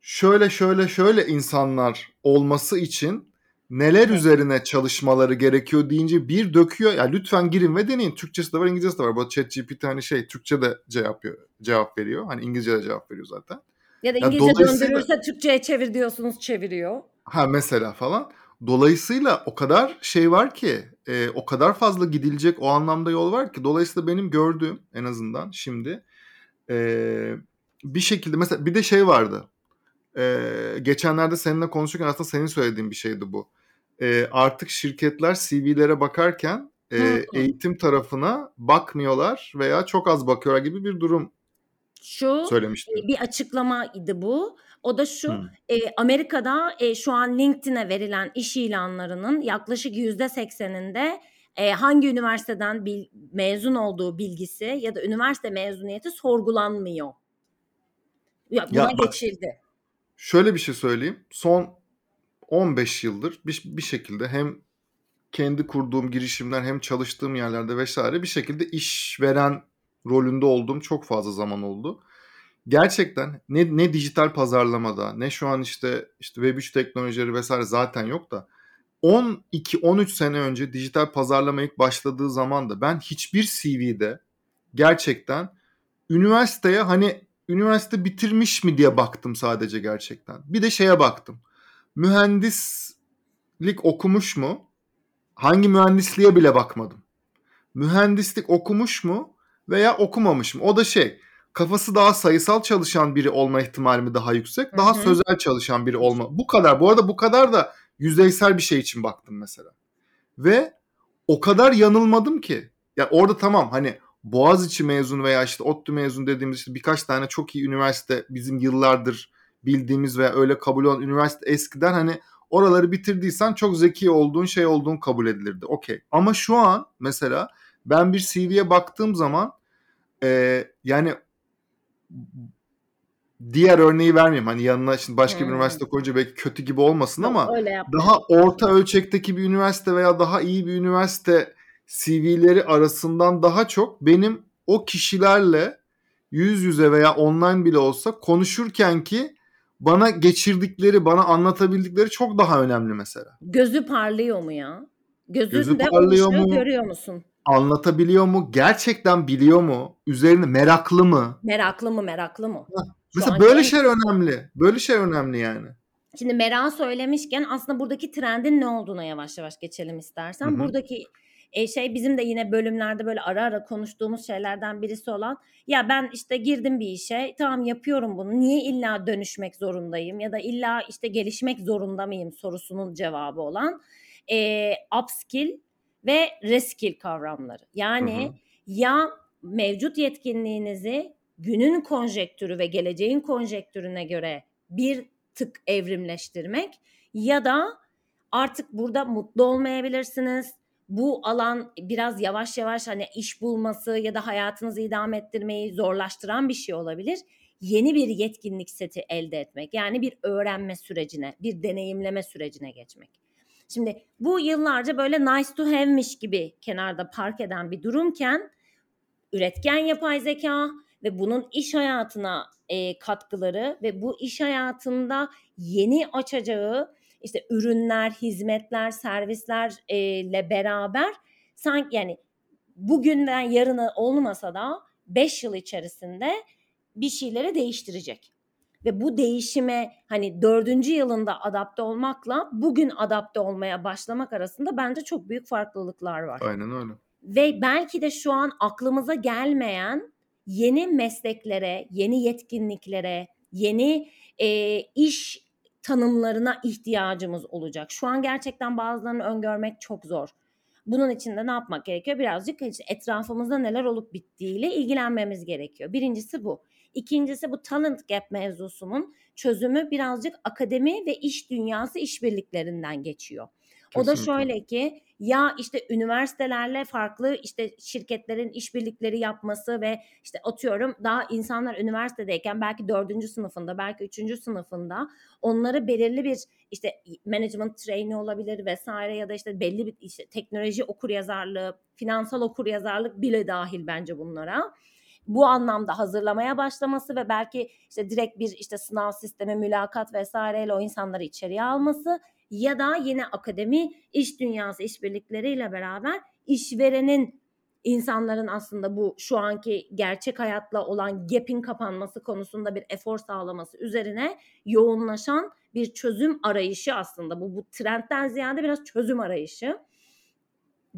şöyle şöyle şöyle insanlar olması için neler üzerine çalışmaları gerekiyor deyince bir döküyor. Ya yani lütfen girin ve deneyin. Türkçesi de var, İngilizcesi de var. Bu ChatGPT hani şey Türkçe de cevap cevap veriyor. Hani İngilizce de cevap veriyor zaten. Ya da İngilizce yani döndürürse Türkçe'ye çevir diyorsunuz çeviriyor. Ha mesela falan. Dolayısıyla o kadar şey var ki, e, o kadar fazla gidilecek o anlamda yol var ki. Dolayısıyla benim gördüğüm en azından şimdi e, bir şekilde mesela bir de şey vardı. E, geçenlerde seninle konuşurken aslında senin söylediğin bir şeydi bu. E, artık şirketler CV'lere bakarken e, eğitim tarafına bakmıyorlar veya çok az bakıyorlar gibi bir durum şu söylemişti. bir açıklamaydı bu. O da şu e, Amerika'da e, şu an LinkedIn'e verilen iş ilanlarının yaklaşık yüzde sekseninde e, hangi üniversiteden bil, mezun olduğu bilgisi ya da üniversite mezuniyeti sorgulanmıyor. Ya buna ya, geçildi. Şöyle bir şey söyleyeyim. Son 15 yıldır bir, bir şekilde hem kendi kurduğum girişimler hem çalıştığım yerlerde vesaire bir şekilde işveren rolünde olduğum çok fazla zaman oldu. Gerçekten ne, ne dijital pazarlamada ne şu an işte işte Web3 teknolojileri vesaire zaten yok da 12-13 sene önce dijital pazarlama ilk başladığı zaman da ben hiçbir CV'de gerçekten üniversiteye hani üniversite bitirmiş mi diye baktım sadece gerçekten. Bir de şeye baktım. Mühendislik okumuş mu? Hangi mühendisliğe bile bakmadım. Mühendislik okumuş mu veya okumamış mı? O da şey kafası daha sayısal çalışan biri olma ihtimali mi daha yüksek? Daha Hı-hı. sözel çalışan biri olma. Bu kadar. Bu arada bu kadar da yüzeysel bir şey için baktım mesela. Ve o kadar yanılmadım ki. Ya orada tamam hani Boğaziçi mezun veya işte ODTÜ mezun dediğimiz işte birkaç tane çok iyi üniversite bizim yıllardır bildiğimiz veya öyle kabul olan üniversite eskiden hani oraları bitirdiysen çok zeki olduğun şey olduğun kabul edilirdi. Okey. Ama şu an mesela ben bir CV'ye baktığım zaman e, yani diğer örneği vermeyeyim. Hani yanına şimdi başka hmm. bir üniversite koyunca belki kötü gibi olmasın Yok, ama daha orta ölçekteki bir üniversite veya daha iyi bir üniversite CV'leri arasından daha çok benim o kişilerle yüz yüze veya online bile olsa konuşurken ki bana geçirdikleri, bana anlatabildikleri çok daha önemli mesela. Gözü parlıyor mu ya? Gözün Gözü parlıyor mu? görüyor musun? Anlatabiliyor mu? Gerçekten biliyor mu? Üzerine meraklı mı? Meraklı mı meraklı mı? Şu Mesela böyle şeyler önemli. Böyle şey önemli yani. Şimdi merakı söylemişken aslında buradaki trendin ne olduğuna yavaş yavaş geçelim istersen. hı. Buradaki e, şey bizim de yine bölümlerde böyle ara ara konuştuğumuz şeylerden birisi olan ya ben işte girdim bir işe tamam yapıyorum bunu niye illa dönüşmek zorundayım ya da illa işte gelişmek zorunda mıyım sorusunun cevabı olan e, upskill ve reskill kavramları. Hı Yani hı. ya mevcut yetkinliğinizi günün konjektürü ve geleceğin konjektürüne göre bir tık evrimleştirmek ya da artık burada mutlu olmayabilirsiniz. Bu alan biraz yavaş yavaş hani iş bulması ya da hayatınızı idame ettirmeyi zorlaştıran bir şey olabilir. Yeni bir yetkinlik seti elde etmek yani bir öğrenme sürecine, bir deneyimleme sürecine geçmek. Şimdi bu yıllarca böyle nice to have'miş gibi kenarda park eden bir durumken üretken yapay zeka ve bunun iş hayatına e, katkıları ve bu iş hayatında yeni açacağı işte ürünler, hizmetler, servislerle beraber sanki yani bugünden yarını olmasa da 5 yıl içerisinde bir şeyleri değiştirecek. Ve bu değişime hani dördüncü yılında adapte olmakla bugün adapte olmaya başlamak arasında bence çok büyük farklılıklar var. Aynen öyle. Ve belki de şu an aklımıza gelmeyen yeni mesleklere, yeni yetkinliklere, yeni e, iş tanımlarına ihtiyacımız olacak. Şu an gerçekten bazılarını öngörmek çok zor. Bunun için de ne yapmak gerekiyor? Birazcık işte etrafımızda neler olup bittiğiyle ilgilenmemiz gerekiyor. Birincisi bu. İkincisi bu talent gap mevzusunun çözümü birazcık akademi ve iş dünyası işbirliklerinden geçiyor. O da Kesinlikle. şöyle ki ya işte üniversitelerle farklı işte şirketlerin işbirlikleri yapması ve işte atıyorum daha insanlar üniversitedeyken belki dördüncü sınıfında belki üçüncü sınıfında onları belirli bir işte management trainee olabilir vesaire ya da işte belli bir işte teknoloji okur yazarlığı, finansal okur yazarlık bile dahil bence bunlara bu anlamda hazırlamaya başlaması ve belki işte direkt bir işte sınav sistemi, mülakat vesaireyle o insanları içeriye alması ya da yine akademi, iş dünyası işbirlikleriyle beraber işverenin insanların aslında bu şu anki gerçek hayatla olan gap'in kapanması konusunda bir efor sağlaması üzerine yoğunlaşan bir çözüm arayışı aslında. Bu bu trendten ziyade biraz çözüm arayışı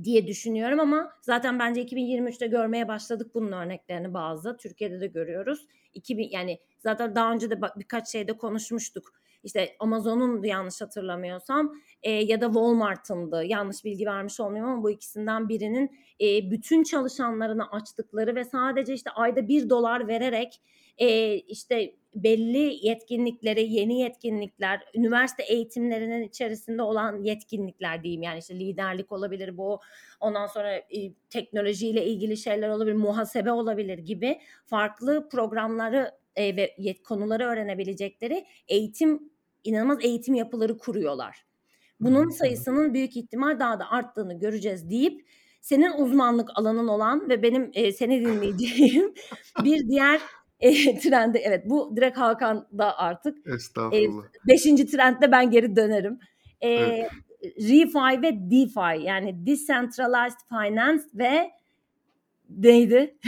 diye düşünüyorum ama zaten bence 2023'te görmeye başladık bunun örneklerini bazı. Türkiye'de de görüyoruz. 2000 yani zaten daha önce de birkaç şeyde konuşmuştuk. İşte Amazon'un yanlış hatırlamıyorsam e, ya da Walmart'ındı. Yanlış bilgi vermiş olmayayım ama bu ikisinden birinin e, bütün çalışanlarını açtıkları ve sadece işte ayda bir dolar vererek e, işte belli yetkinlikleri, yeni yetkinlikler, üniversite eğitimlerinin içerisinde olan yetkinlikler diyeyim. Yani işte liderlik olabilir bu, ondan sonra e, teknolojiyle ilgili şeyler olabilir, muhasebe olabilir gibi farklı programları e, ve yet, konuları öğrenebilecekleri eğitim, inanılmaz eğitim yapıları kuruyorlar. Bunun sayısının büyük ihtimal daha da arttığını göreceğiz deyip senin uzmanlık alanın olan ve benim e, seni dinleyeceğim bir diğer e, trendi evet bu direkt Hakan'da artık. Estağfurullah. E, beşinci trendde ben geri dönerim. E, evet. ReFi ve DeFi yani Decentralized Finance ve neydi?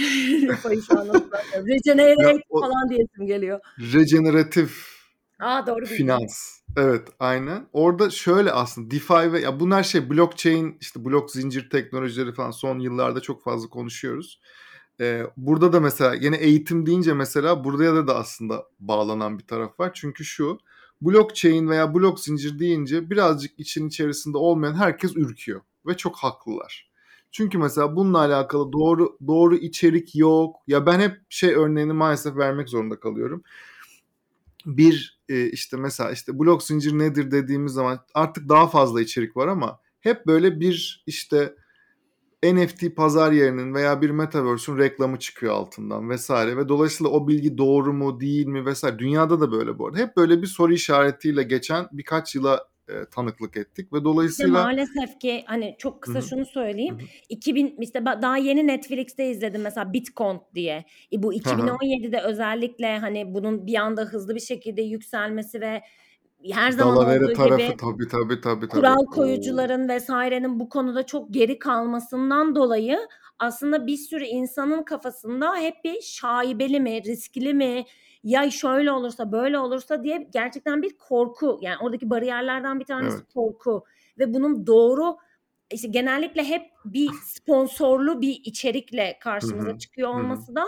ReFi'yi şu an Regenerate o, falan diyesim geliyor. Regeneratif Aa, doğru finans. Evet aynen. Orada şöyle aslında DeFi ve ya bunlar şey blockchain işte blok zincir teknolojileri falan son yıllarda çok fazla konuşuyoruz. Ee, burada da mesela yine eğitim deyince mesela burada da da aslında bağlanan bir taraf var. Çünkü şu blockchain veya blok zincir deyince birazcık için içerisinde olmayan herkes ürküyor ve çok haklılar. Çünkü mesela bununla alakalı doğru doğru içerik yok. Ya ben hep şey örneğini maalesef vermek zorunda kalıyorum. Bir e, işte mesela işte blok zincir nedir dediğimiz zaman artık daha fazla içerik var ama hep böyle bir işte NFT pazar yerinin veya bir metaverse'ün reklamı çıkıyor altından vesaire ve dolayısıyla o bilgi doğru mu değil mi vesaire dünyada da böyle bu arada. Hep böyle bir soru işaretiyle geçen birkaç yıla e, tanıklık ettik ve dolayısıyla işte maalesef ki hani çok kısa Hı-hı. şunu söyleyeyim. Hı-hı. 2000 işte daha yeni Netflix'te izledim mesela Bitcoin diye. E bu 2017'de Hı-hı. özellikle hani bunun bir anda hızlı bir şekilde yükselmesi ve her zaman Dalavere olduğu tarafı gibi tabii tabii tabii kural koyucuların vesairenin bu konuda çok geri kalmasından dolayı aslında bir sürü insanın kafasında hep bir şaibeli mi, riskli mi, ya şöyle olursa böyle olursa diye gerçekten bir korku. Yani oradaki bariyerlerden bir tanesi Evet. korku ve bunun doğru işte genellikle hep bir sponsorlu bir içerikle karşımıza hı. çıkıyor olması da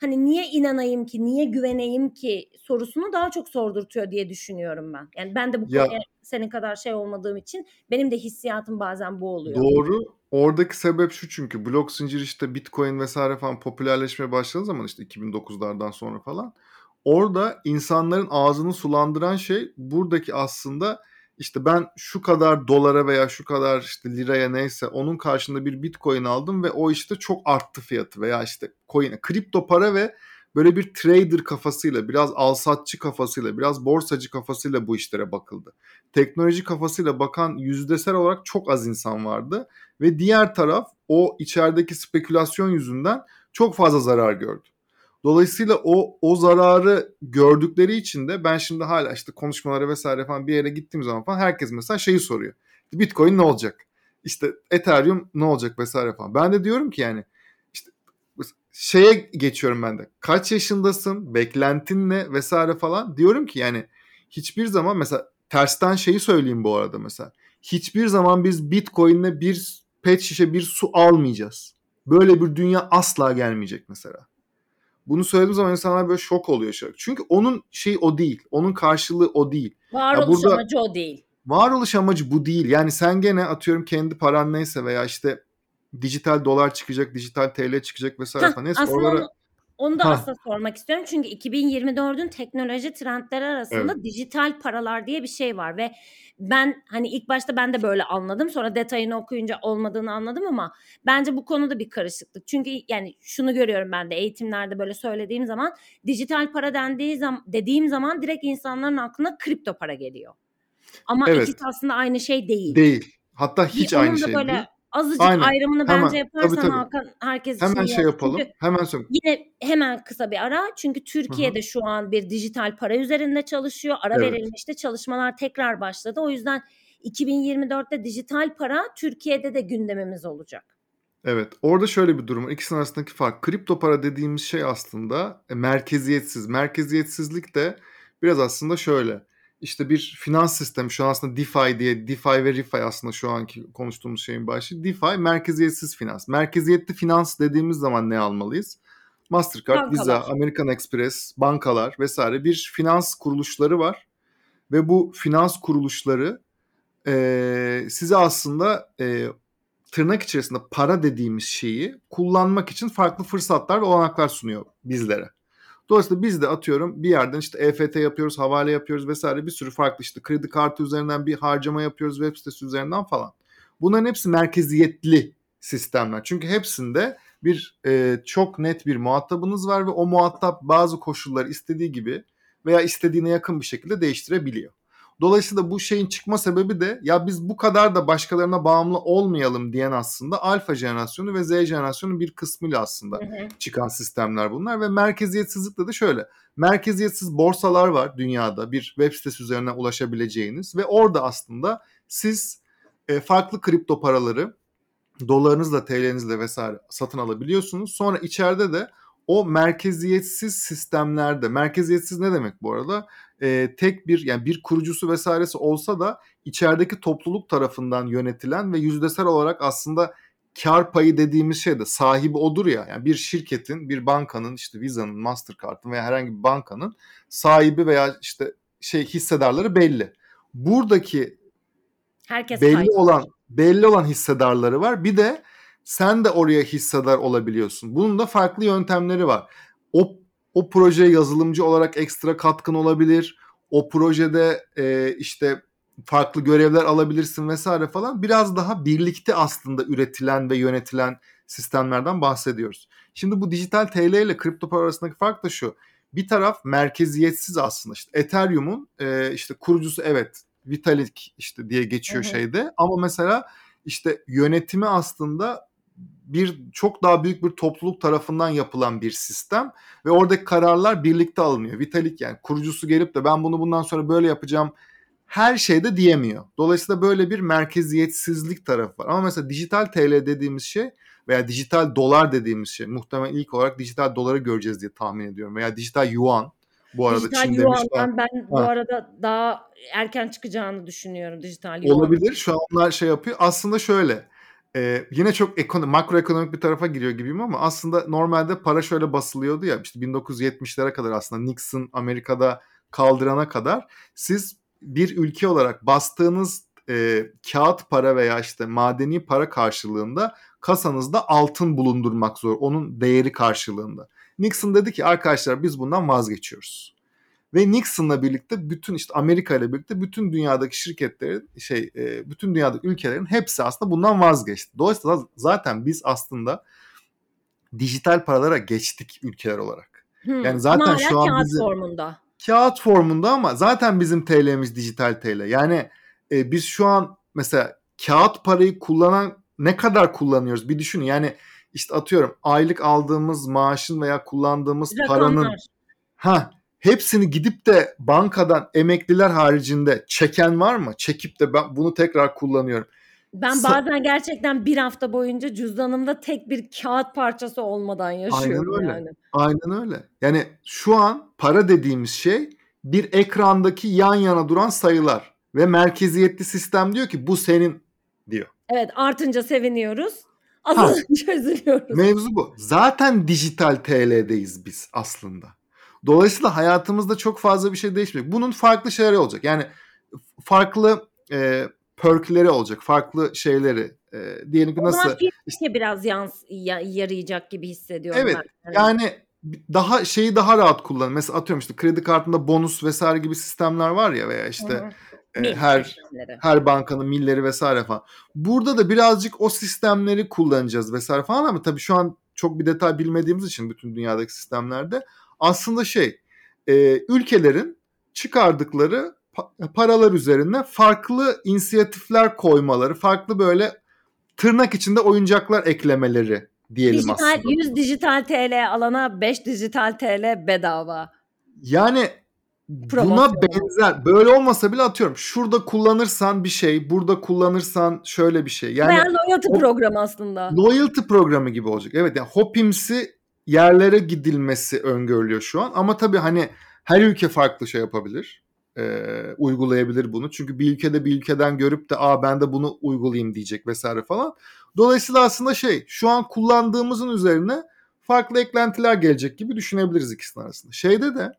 hani niye inanayım ki, niye güveneyim ki sorusunu daha çok sordurtuyor diye düşünüyorum ben. Yani ben de bu Ya konuya senin kadar şey olmadığım için benim de hissiyatım bazen bu oluyor. Doğru. Oradaki sebep şu çünkü blok zinciri işte Bitcoin vesaire falan popülerleşmeye başladığı zaman işte 2009'lardan sonra falan orada insanların ağzını sulandıran şey buradaki aslında işte ben şu kadar dolara veya şu kadar işte liraya neyse onun karşında bir Bitcoin aldım ve o işte çok arttı fiyatı veya işte coin, kripto para ve böyle bir trader kafasıyla, biraz alsatçı kafasıyla, biraz borsacı kafasıyla bu işlere bakıldı. Teknoloji kafasıyla bakan yüzdesel olarak çok az insan vardı ve diğer taraf o içerideki spekülasyon yüzünden çok fazla zarar gördü. Dolayısıyla o o zararı gördükleri için de ben şimdi hala işte konuşmalara vesaire falan bir yere gittiğim zaman falan herkes mesela şeyi soruyor. Bitcoin ne olacak? İşte Ethereum ne olacak vesaire falan. Ben de diyorum ki yani işte şeye geçiyorum ben de. Kaç yaşındasın? Beklentin ne? Vesaire falan. Diyorum ki yani hiçbir zaman mesela tersten şeyi söyleyeyim bu arada mesela. Hiçbir zaman biz Bitcoin'le bir pet şişe bir su almayacağız. Böyle bir dünya asla gelmeyecek mesela. Bunu söylediğim zaman insanlar böyle şok oluyor. Çünkü onun şey o değil. Onun karşılığı o değil. Varoluş burada, amacı o değil. Varoluş amacı bu değil. Yani sen gene atıyorum kendi paran neyse veya işte dijital dolar çıkacak, dijital TL çıkacak vesaire falan. Neyse oralara... onu, onu da ha. aslında sormak istiyorum. Çünkü 2024'ün teknoloji trendleri arasında evet. dijital paralar diye bir şey var ve ben hani ilk başta ben de böyle anladım. Sonra detayını okuyunca olmadığını anladım ama bence bu konuda bir karışıklık. Çünkü yani şunu görüyorum ben de eğitimlerde böyle söylediğim zaman dijital para dendiği zaman dediğim zaman direkt insanların aklına kripto para geliyor. Ama evet. ikisi aslında aynı şey değil. Değil. Hatta hiç bir, aynı şey böyle değil. Azıcık Aynen. ayrımını Hemen. bence yaparsan Tabii, tabii. Hakan herkes Hemen için şey yap. yapalım. Çünkü Hemen söyle. Yine hemen kısa bir ara. Çünkü Türkiye'de şu an bir dijital para üzerinde çalışıyor. Ara Evet. verilmişti. Çalışmalar tekrar başladı. O yüzden 2024'te dijital para Türkiye'de de gündemimiz olacak. Evet. Orada şöyle bir durum var. İkisinin arasındaki fark. Kripto para dediğimiz şey aslında e, merkeziyetsiz. Merkeziyetsizlik de biraz aslında şöyle. İşte bir finans sistemi şu an aslında DeFi diye DeFi ve ReFi aslında şu anki konuştuğumuz şeyin başı. DeFi merkeziyetsiz finans. Merkeziyetli finans dediğimiz zaman ne almalıyız? Mastercard, Bankalar. Visa, American Express, bankalar vesaire bir finans kuruluşları var. Ve bu finans kuruluşları e, size aslında e, tırnak içerisinde para dediğimiz şeyi kullanmak için farklı fırsatlar ve olanaklar sunuyor bizlere. Dolayısıyla biz de atıyorum bir yerden işte EFT yapıyoruz, havale yapıyoruz vesaire bir sürü farklı işte kredi kartı üzerinden bir harcama yapıyoruz web sitesi üzerinden falan. Bunların hepsi merkeziyetli sistemler. Çünkü hepsinde bir e, çok net bir muhatabınız var ve o muhatap bazı koşulları istediği gibi veya istediğine yakın bir şekilde değiştirebiliyor. Dolayısıyla bu şeyin çıkma sebebi de ya biz bu kadar da başkalarına bağımlı olmayalım diyen aslında alfa jenerasyonu ve Z jenerasyonu bir kısmıyla aslında Hı hı. çıkan sistemler bunlar ve merkeziyetsizlikle de şöyle. Merkeziyetsiz borsalar var dünyada bir web sitesi üzerinden ulaşabileceğiniz ve orada aslında siz e, farklı kripto paraları dolarınızla, TL'nizle vesaire satın alabiliyorsunuz. Sonra içeride de o merkeziyetsiz sistemlerde, merkeziyetsiz ne demek bu arada? Ee, tek bir yani bir kurucusu vesairesi olsa da içerideki topluluk tarafından yönetilen ve yüzdesel olarak aslında kar payı dediğimiz şey de sahibi odur ya. Yani bir şirketin, bir bankanın işte Visa'nın, Mastercard'ın veya herhangi bir bankanın sahibi veya işte şey hissedarları belli. Buradaki Herkes belli kayıt. olan belli olan hissedarları var. Bir de sen de oraya hissedar olabiliyorsun. Bunun da farklı yöntemleri var. O o projeye yazılımcı olarak ekstra katkın olabilir. O projede e, işte farklı görevler alabilirsin vesaire falan. Biraz daha birlikte aslında üretilen ve yönetilen sistemlerden bahsediyoruz. Şimdi bu dijital TL ile kripto para arasındaki fark da şu. Bir taraf merkeziyetsiz aslında. İşte Ethereum'un e, işte kurucusu evet Vitalik işte diye geçiyor hı. şeyde. Ama mesela işte yönetimi aslında bir çok daha büyük bir topluluk tarafından yapılan bir sistem ve oradaki kararlar birlikte alınıyor. Vitalik yani kurucusu gelip de ben bunu bundan sonra böyle yapacağım her şeyde diyemiyor. Dolayısıyla böyle bir merkeziyetsizlik tarafı var. Ama mesela dijital TL dediğimiz şey veya dijital dolar dediğimiz şey muhtemelen ilk olarak dijital doları göreceğiz diye tahmin ediyorum. Veya dijital yuan bu arada dijital Çin yuandan ben bu arada daha erken çıkacağını düşünüyorum dijital yuan. Olabilir. Şu an onlar şey yapıyor. Aslında şöyle ee, yine çok ekonomi, makroekonomik bir tarafa giriyor gibiyim ama aslında normalde para şöyle basılıyordu ya işte 1970'lere kadar aslında Nixon Amerika'da kaldırana kadar siz bir ülke olarak bastığınız e, kağıt para veya işte madeni para karşılığında kasanızda altın bulundurmak zor. Onun değeri karşılığında. Nixon dedi ki arkadaşlar biz bundan vazgeçiyoruz. Ve Nixon'la birlikte bütün işte Amerika ile birlikte bütün dünyadaki şirketlerin şey e, bütün dünyadaki ülkelerin hepsi aslında bundan vazgeçti. Dolayısıyla zaten biz aslında dijital paralara geçtik ülkeler olarak. Hmm, yani zaten ama şu an kağıt bizim, formunda. Kağıt formunda ama zaten bizim TL'miz dijital TL. Yani e, biz şu an mesela kağıt parayı kullanan ne kadar kullanıyoruz bir düşünün. Yani işte atıyorum aylık aldığımız maaşın veya kullandığımız Rakamlar. paranın ha hepsini gidip de bankadan emekliler haricinde çeken var mı? Çekip de ben bunu tekrar kullanıyorum. Ben bazen gerçekten bir hafta boyunca cüzdanımda tek bir kağıt parçası olmadan yaşıyorum Aynen öyle. yani. Aynen öyle. Yani şu an para dediğimiz şey bir ekrandaki yan yana duran sayılar ve merkeziyetli sistem diyor ki bu senin diyor. Evet artınca seviniyoruz. Azalınca üzülüyoruz. Mevzu bu. Zaten dijital TL'deyiz biz aslında. Dolayısıyla hayatımızda çok fazla bir şey değişmeyecek. Bunun farklı şeyleri olacak. Yani farklı e, perkleri olacak. Farklı şeyleri. E, diyelim ki nasıl... O işte, biraz yans, yarayacak gibi hissediyorum evet, ben. yani daha şeyi daha rahat kullan. Mesela atıyorum işte kredi kartında bonus vesaire gibi sistemler var ya veya işte e, her her bankanın milleri vesaire falan. Burada da birazcık o sistemleri kullanacağız vesaire falan ama tabii şu an çok bir detay bilmediğimiz için bütün dünyadaki sistemlerde aslında şey e, ülkelerin çıkardıkları pa- paralar üzerine farklı inisiyatifler koymaları, farklı böyle tırnak içinde oyuncaklar eklemeleri diyelim dijital, aslında. 100 dijital TL alana 5 dijital TL bedava. Yani buna benzer böyle olmasa bile atıyorum şurada kullanırsan bir şey burada kullanırsan şöyle bir şey. Yani Veya loyalty o, programı aslında. Loyalty programı gibi olacak. Evet yani Hopims'i yerlere gidilmesi öngörülüyor şu an. Ama tabii hani her ülke farklı şey yapabilir. E, uygulayabilir bunu. Çünkü bir ülkede bir ülkeden görüp de aa ben de bunu uygulayayım diyecek vesaire falan. Dolayısıyla aslında şey şu an kullandığımızın üzerine farklı eklentiler gelecek gibi düşünebiliriz ikisinin arasında. Şeyde de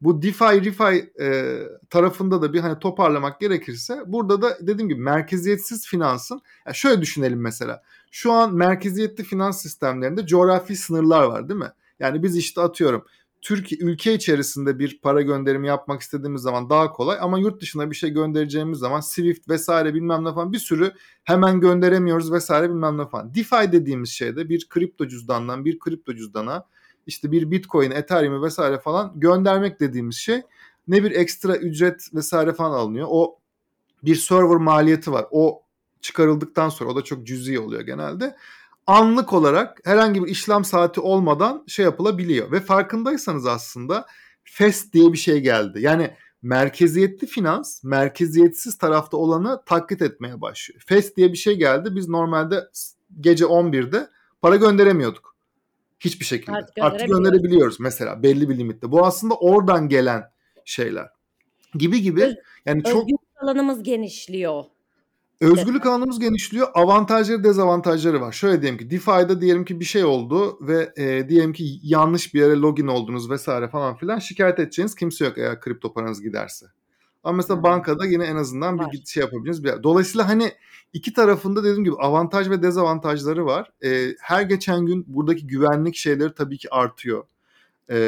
bu DeFi, ReFi e, tarafında da bir hani toparlamak gerekirse burada da dediğim gibi merkeziyetsiz finansın yani şöyle düşünelim mesela. Şu an merkeziyetli finans sistemlerinde coğrafi sınırlar var değil mi? Yani biz işte atıyorum Türkiye ülke içerisinde bir para gönderimi yapmak istediğimiz zaman daha kolay ama yurt dışına bir şey göndereceğimiz zaman Swift vesaire bilmem ne falan bir sürü hemen gönderemiyoruz vesaire bilmem ne falan. DeFi dediğimiz şeyde bir kripto cüzdandan bir kripto cüzdana işte bir Bitcoin, Ethereum vesaire falan göndermek dediğimiz şey ne bir ekstra ücret vesaire falan alınıyor. O bir server maliyeti var. O çıkarıldıktan sonra o da çok cüzi oluyor genelde. Anlık olarak herhangi bir işlem saati olmadan şey yapılabiliyor ve farkındaysanız aslında FES diye bir şey geldi. Yani merkeziyetli finans merkeziyetsiz tarafta olanı taklit etmeye başlıyor. FES diye bir şey geldi. Biz normalde gece 11'de para gönderemiyorduk. Hiçbir şekilde. Artık, Artık gönderebiliyoruz mesela belli bir limitte. Bu aslında oradan gelen şeyler. Gibi gibi. Yani çok alanımız genişliyor. Özgürlük alanımız genişliyor. Avantajları dezavantajları var. Şöyle diyelim ki DeFi'de diyelim ki bir şey oldu ve e, diyelim ki yanlış bir yere login oldunuz vesaire falan filan şikayet edeceğiniz kimse yok eğer kripto paranız giderse. Ama mesela hmm. bankada yine en azından bir var. şey yapabilirsiniz. Bir Dolayısıyla hani iki tarafında dediğim gibi avantaj ve dezavantajları var. E, her geçen gün buradaki güvenlik şeyleri tabii ki artıyor. E,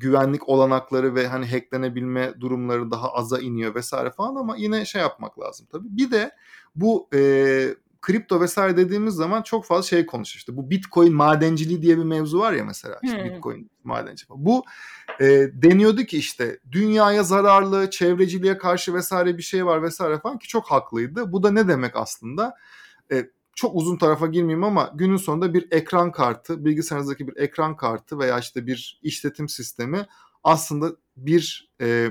güvenlik olanakları ve hani hacklenebilme durumları daha aza iniyor vesaire falan ama yine şey yapmak lazım tabii. Bir de bu e, kripto vesaire dediğimiz zaman çok fazla şey konuşuyor. İşte bu Bitcoin madenciliği diye bir mevzu var ya mesela. İşte hmm. Bitcoin madenci. Bu e, deniyordu ki işte dünyaya zararlı, çevreciliğe karşı vesaire bir şey var vesaire falan ki çok haklıydı. Bu da ne demek aslında? E, çok uzun tarafa girmeyeyim ama günün sonunda bir ekran kartı, bilgisayarınızdaki bir ekran kartı veya işte bir işletim sistemi aslında bir e,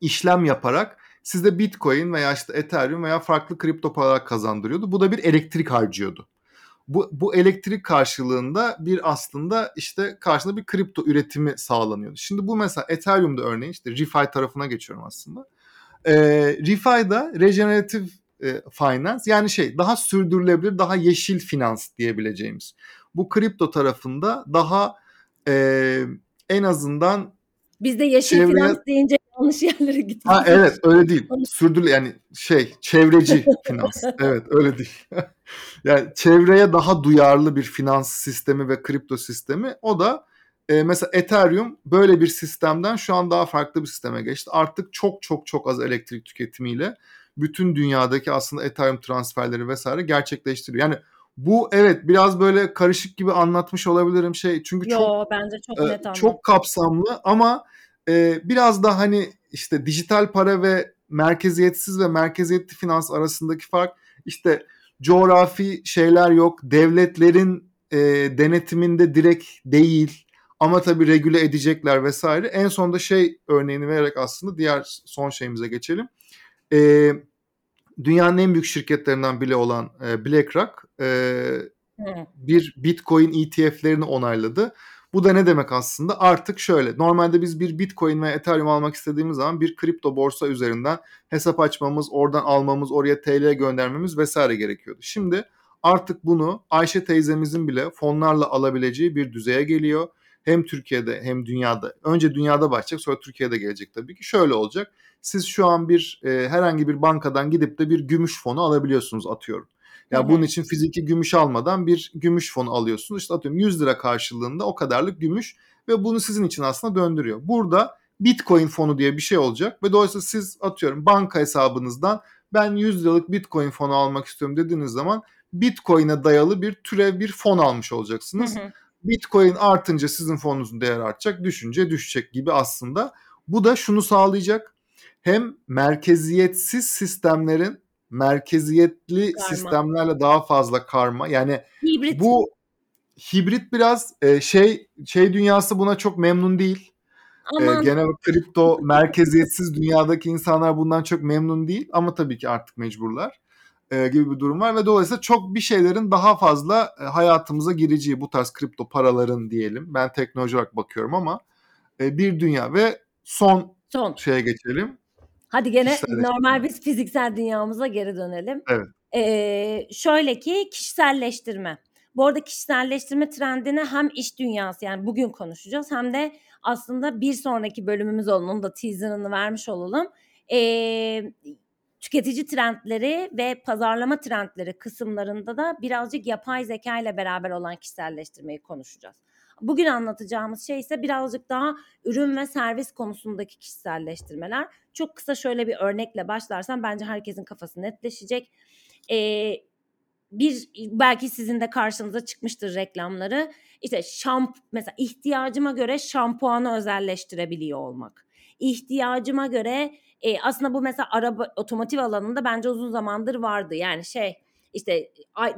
işlem yaparak size Bitcoin veya işte Ethereum veya farklı kripto paralar kazandırıyordu. Bu da bir elektrik harcıyordu. Bu, bu elektrik karşılığında bir aslında işte karşında bir kripto üretimi sağlanıyordu. Şimdi bu mesela Ethereum'da örneğin işte ReFi tarafına geçiyorum aslında. E, ReFi'da regenerative e, finance yani şey daha sürdürülebilir, daha yeşil finans diyebileceğimiz. Bu kripto tarafında daha e, en azından biz de yeşil çevreye... finans deyince yanlış yerlere gittik. Ha evet öyle değil. Sürdürüle yani şey çevreci finans. evet öyle değil. yani çevreye daha duyarlı bir finans sistemi ve kripto sistemi o da e, mesela Ethereum böyle bir sistemden şu an daha farklı bir sisteme geçti. Artık çok çok çok az elektrik tüketimiyle bütün dünyadaki aslında Ethereum transferleri vesaire gerçekleştiriyor. Yani bu evet biraz böyle karışık gibi anlatmış olabilirim şey çünkü Yo, çok bence çok e, net çok kapsamlı ama e, biraz da hani işte dijital para ve merkeziyetsiz ve merkeziyetli finans arasındaki fark işte coğrafi şeyler yok devletlerin e, denetiminde direkt değil ama tabii regüle edecekler vesaire en sonunda şey örneğini vererek aslında diğer son şeyimize geçelim. E, dünyanın en büyük şirketlerinden bile olan e, BlackRock e, bir Bitcoin ETF'lerini onayladı. Bu da ne demek aslında? Artık şöyle. Normalde biz bir Bitcoin ve Ethereum almak istediğimiz zaman bir kripto borsa üzerinden hesap açmamız, oradan almamız, oraya TL göndermemiz vesaire gerekiyordu. Şimdi artık bunu Ayşe teyzemizin bile fonlarla alabileceği bir düzeye geliyor. Hem Türkiye'de hem dünyada. Önce dünyada başlayacak sonra Türkiye'de gelecek tabii ki. Şöyle olacak siz şu an bir e, herhangi bir bankadan gidip de bir gümüş fonu alabiliyorsunuz atıyorum. Ya yani bunun için fiziki gümüş almadan bir gümüş fonu alıyorsunuz. İşte atıyorum 100 lira karşılığında o kadarlık gümüş ve bunu sizin için aslında döndürüyor. Burada Bitcoin fonu diye bir şey olacak ve dolayısıyla siz atıyorum banka hesabınızdan ben 100 liralık Bitcoin fonu almak istiyorum dediğiniz zaman Bitcoin'e dayalı bir türev bir fon almış olacaksınız. Hı hı. Bitcoin artınca sizin fonunuzun değeri artacak, düşünce düşecek gibi aslında. Bu da şunu sağlayacak hem merkeziyetsiz sistemlerin merkeziyetli karma. sistemlerle daha fazla karma yani hibrit. bu hibrit biraz e, şey şey dünyası buna çok memnun değil. Aman. E, genel kripto merkeziyetsiz dünyadaki insanlar bundan çok memnun değil ama tabii ki artık mecburlar e, gibi bir durum var ve dolayısıyla çok bir şeylerin daha fazla e, hayatımıza gireceği bu tarz kripto paraların diyelim. Ben teknoloji olarak bakıyorum ama e, bir dünya ve son, son şeye geçelim. Hadi gene normal biz fiziksel dünyamıza geri dönelim. Evet. Ee, şöyle ki kişiselleştirme. Bu arada kişiselleştirme trendini hem iş dünyası yani bugün konuşacağız hem de aslında bir sonraki bölümümüz olan onun da teaserını vermiş olalım. Ee, tüketici trendleri ve pazarlama trendleri kısımlarında da birazcık yapay zeka ile beraber olan kişiselleştirmeyi konuşacağız. Bugün anlatacağımız şey ise birazcık daha ürün ve servis konusundaki kişiselleştirmeler. Çok kısa şöyle bir örnekle başlarsam bence herkesin kafası netleşecek. Ee, bir belki sizin de karşınıza çıkmıştır reklamları. İşte şamp mesela ihtiyacıma göre şampuanı özelleştirebiliyor olmak. İhtiyacıma göre e, aslında bu mesela araba otomotiv alanında bence uzun zamandır vardı. Yani şey işte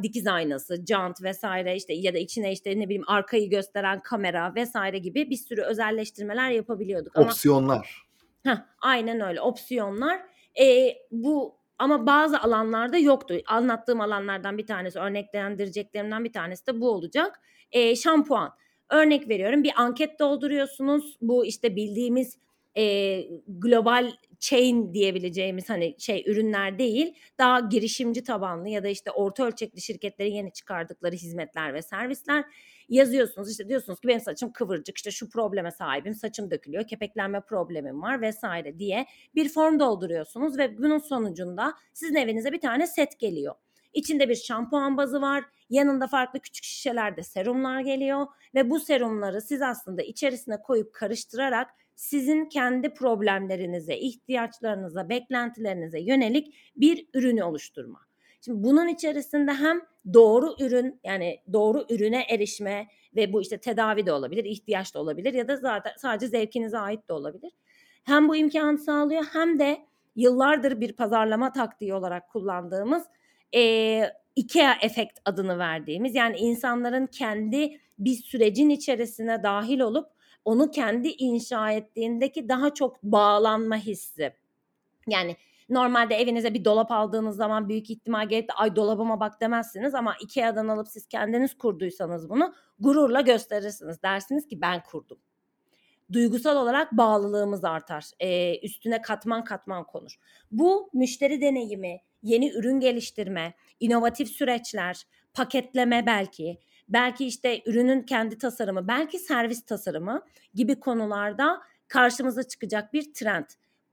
dikiz aynası, jant vesaire işte ya da içine işte ne bileyim arkayı gösteren kamera vesaire gibi bir sürü özelleştirmeler yapabiliyorduk. Opsiyonlar. Ama, heh, aynen öyle opsiyonlar. E, bu ama bazı alanlarda yoktu. Anlattığım alanlardan bir tanesi, örneklendireceklerimden bir tanesi de bu olacak. E, şampuan. Örnek veriyorum bir anket dolduruyorsunuz. Bu işte bildiğimiz e, global chain diyebileceğimiz hani şey ürünler değil daha girişimci tabanlı ya da işte orta ölçekli şirketlerin yeni çıkardıkları hizmetler ve servisler yazıyorsunuz işte diyorsunuz ki benim saçım kıvırcık işte şu probleme sahibim saçım dökülüyor kepeklenme problemim var vesaire diye bir form dolduruyorsunuz ve bunun sonucunda sizin evinize bir tane set geliyor. İçinde bir şampuan bazı var. Yanında farklı küçük şişelerde serumlar geliyor ve bu serumları siz aslında içerisine koyup karıştırarak sizin kendi problemlerinize, ihtiyaçlarınıza, beklentilerinize yönelik bir ürünü oluşturma. Şimdi bunun içerisinde hem doğru ürün yani doğru ürüne erişme ve bu işte tedavi de olabilir, ihtiyaç da olabilir ya da zaten sadece zevkinize ait de olabilir. Hem bu imkanı sağlıyor hem de yıllardır bir pazarlama taktiği olarak kullandığımız e, IKEA efekt adını verdiğimiz yani insanların kendi bir sürecin içerisine dahil olup onu kendi inşa ettiğindeki daha çok bağlanma hissi. Yani normalde evinize bir dolap aldığınız zaman büyük ihtimal gelip ay dolabıma bak demezsiniz ama Ikea'dan alıp siz kendiniz kurduysanız bunu gururla gösterirsiniz. Dersiniz ki ben kurdum. Duygusal olarak bağlılığımız artar. Ee, üstüne katman katman konur. Bu müşteri deneyimi, yeni ürün geliştirme, inovatif süreçler, paketleme belki, belki işte ürünün kendi tasarımı, belki servis tasarımı gibi konularda karşımıza çıkacak bir trend.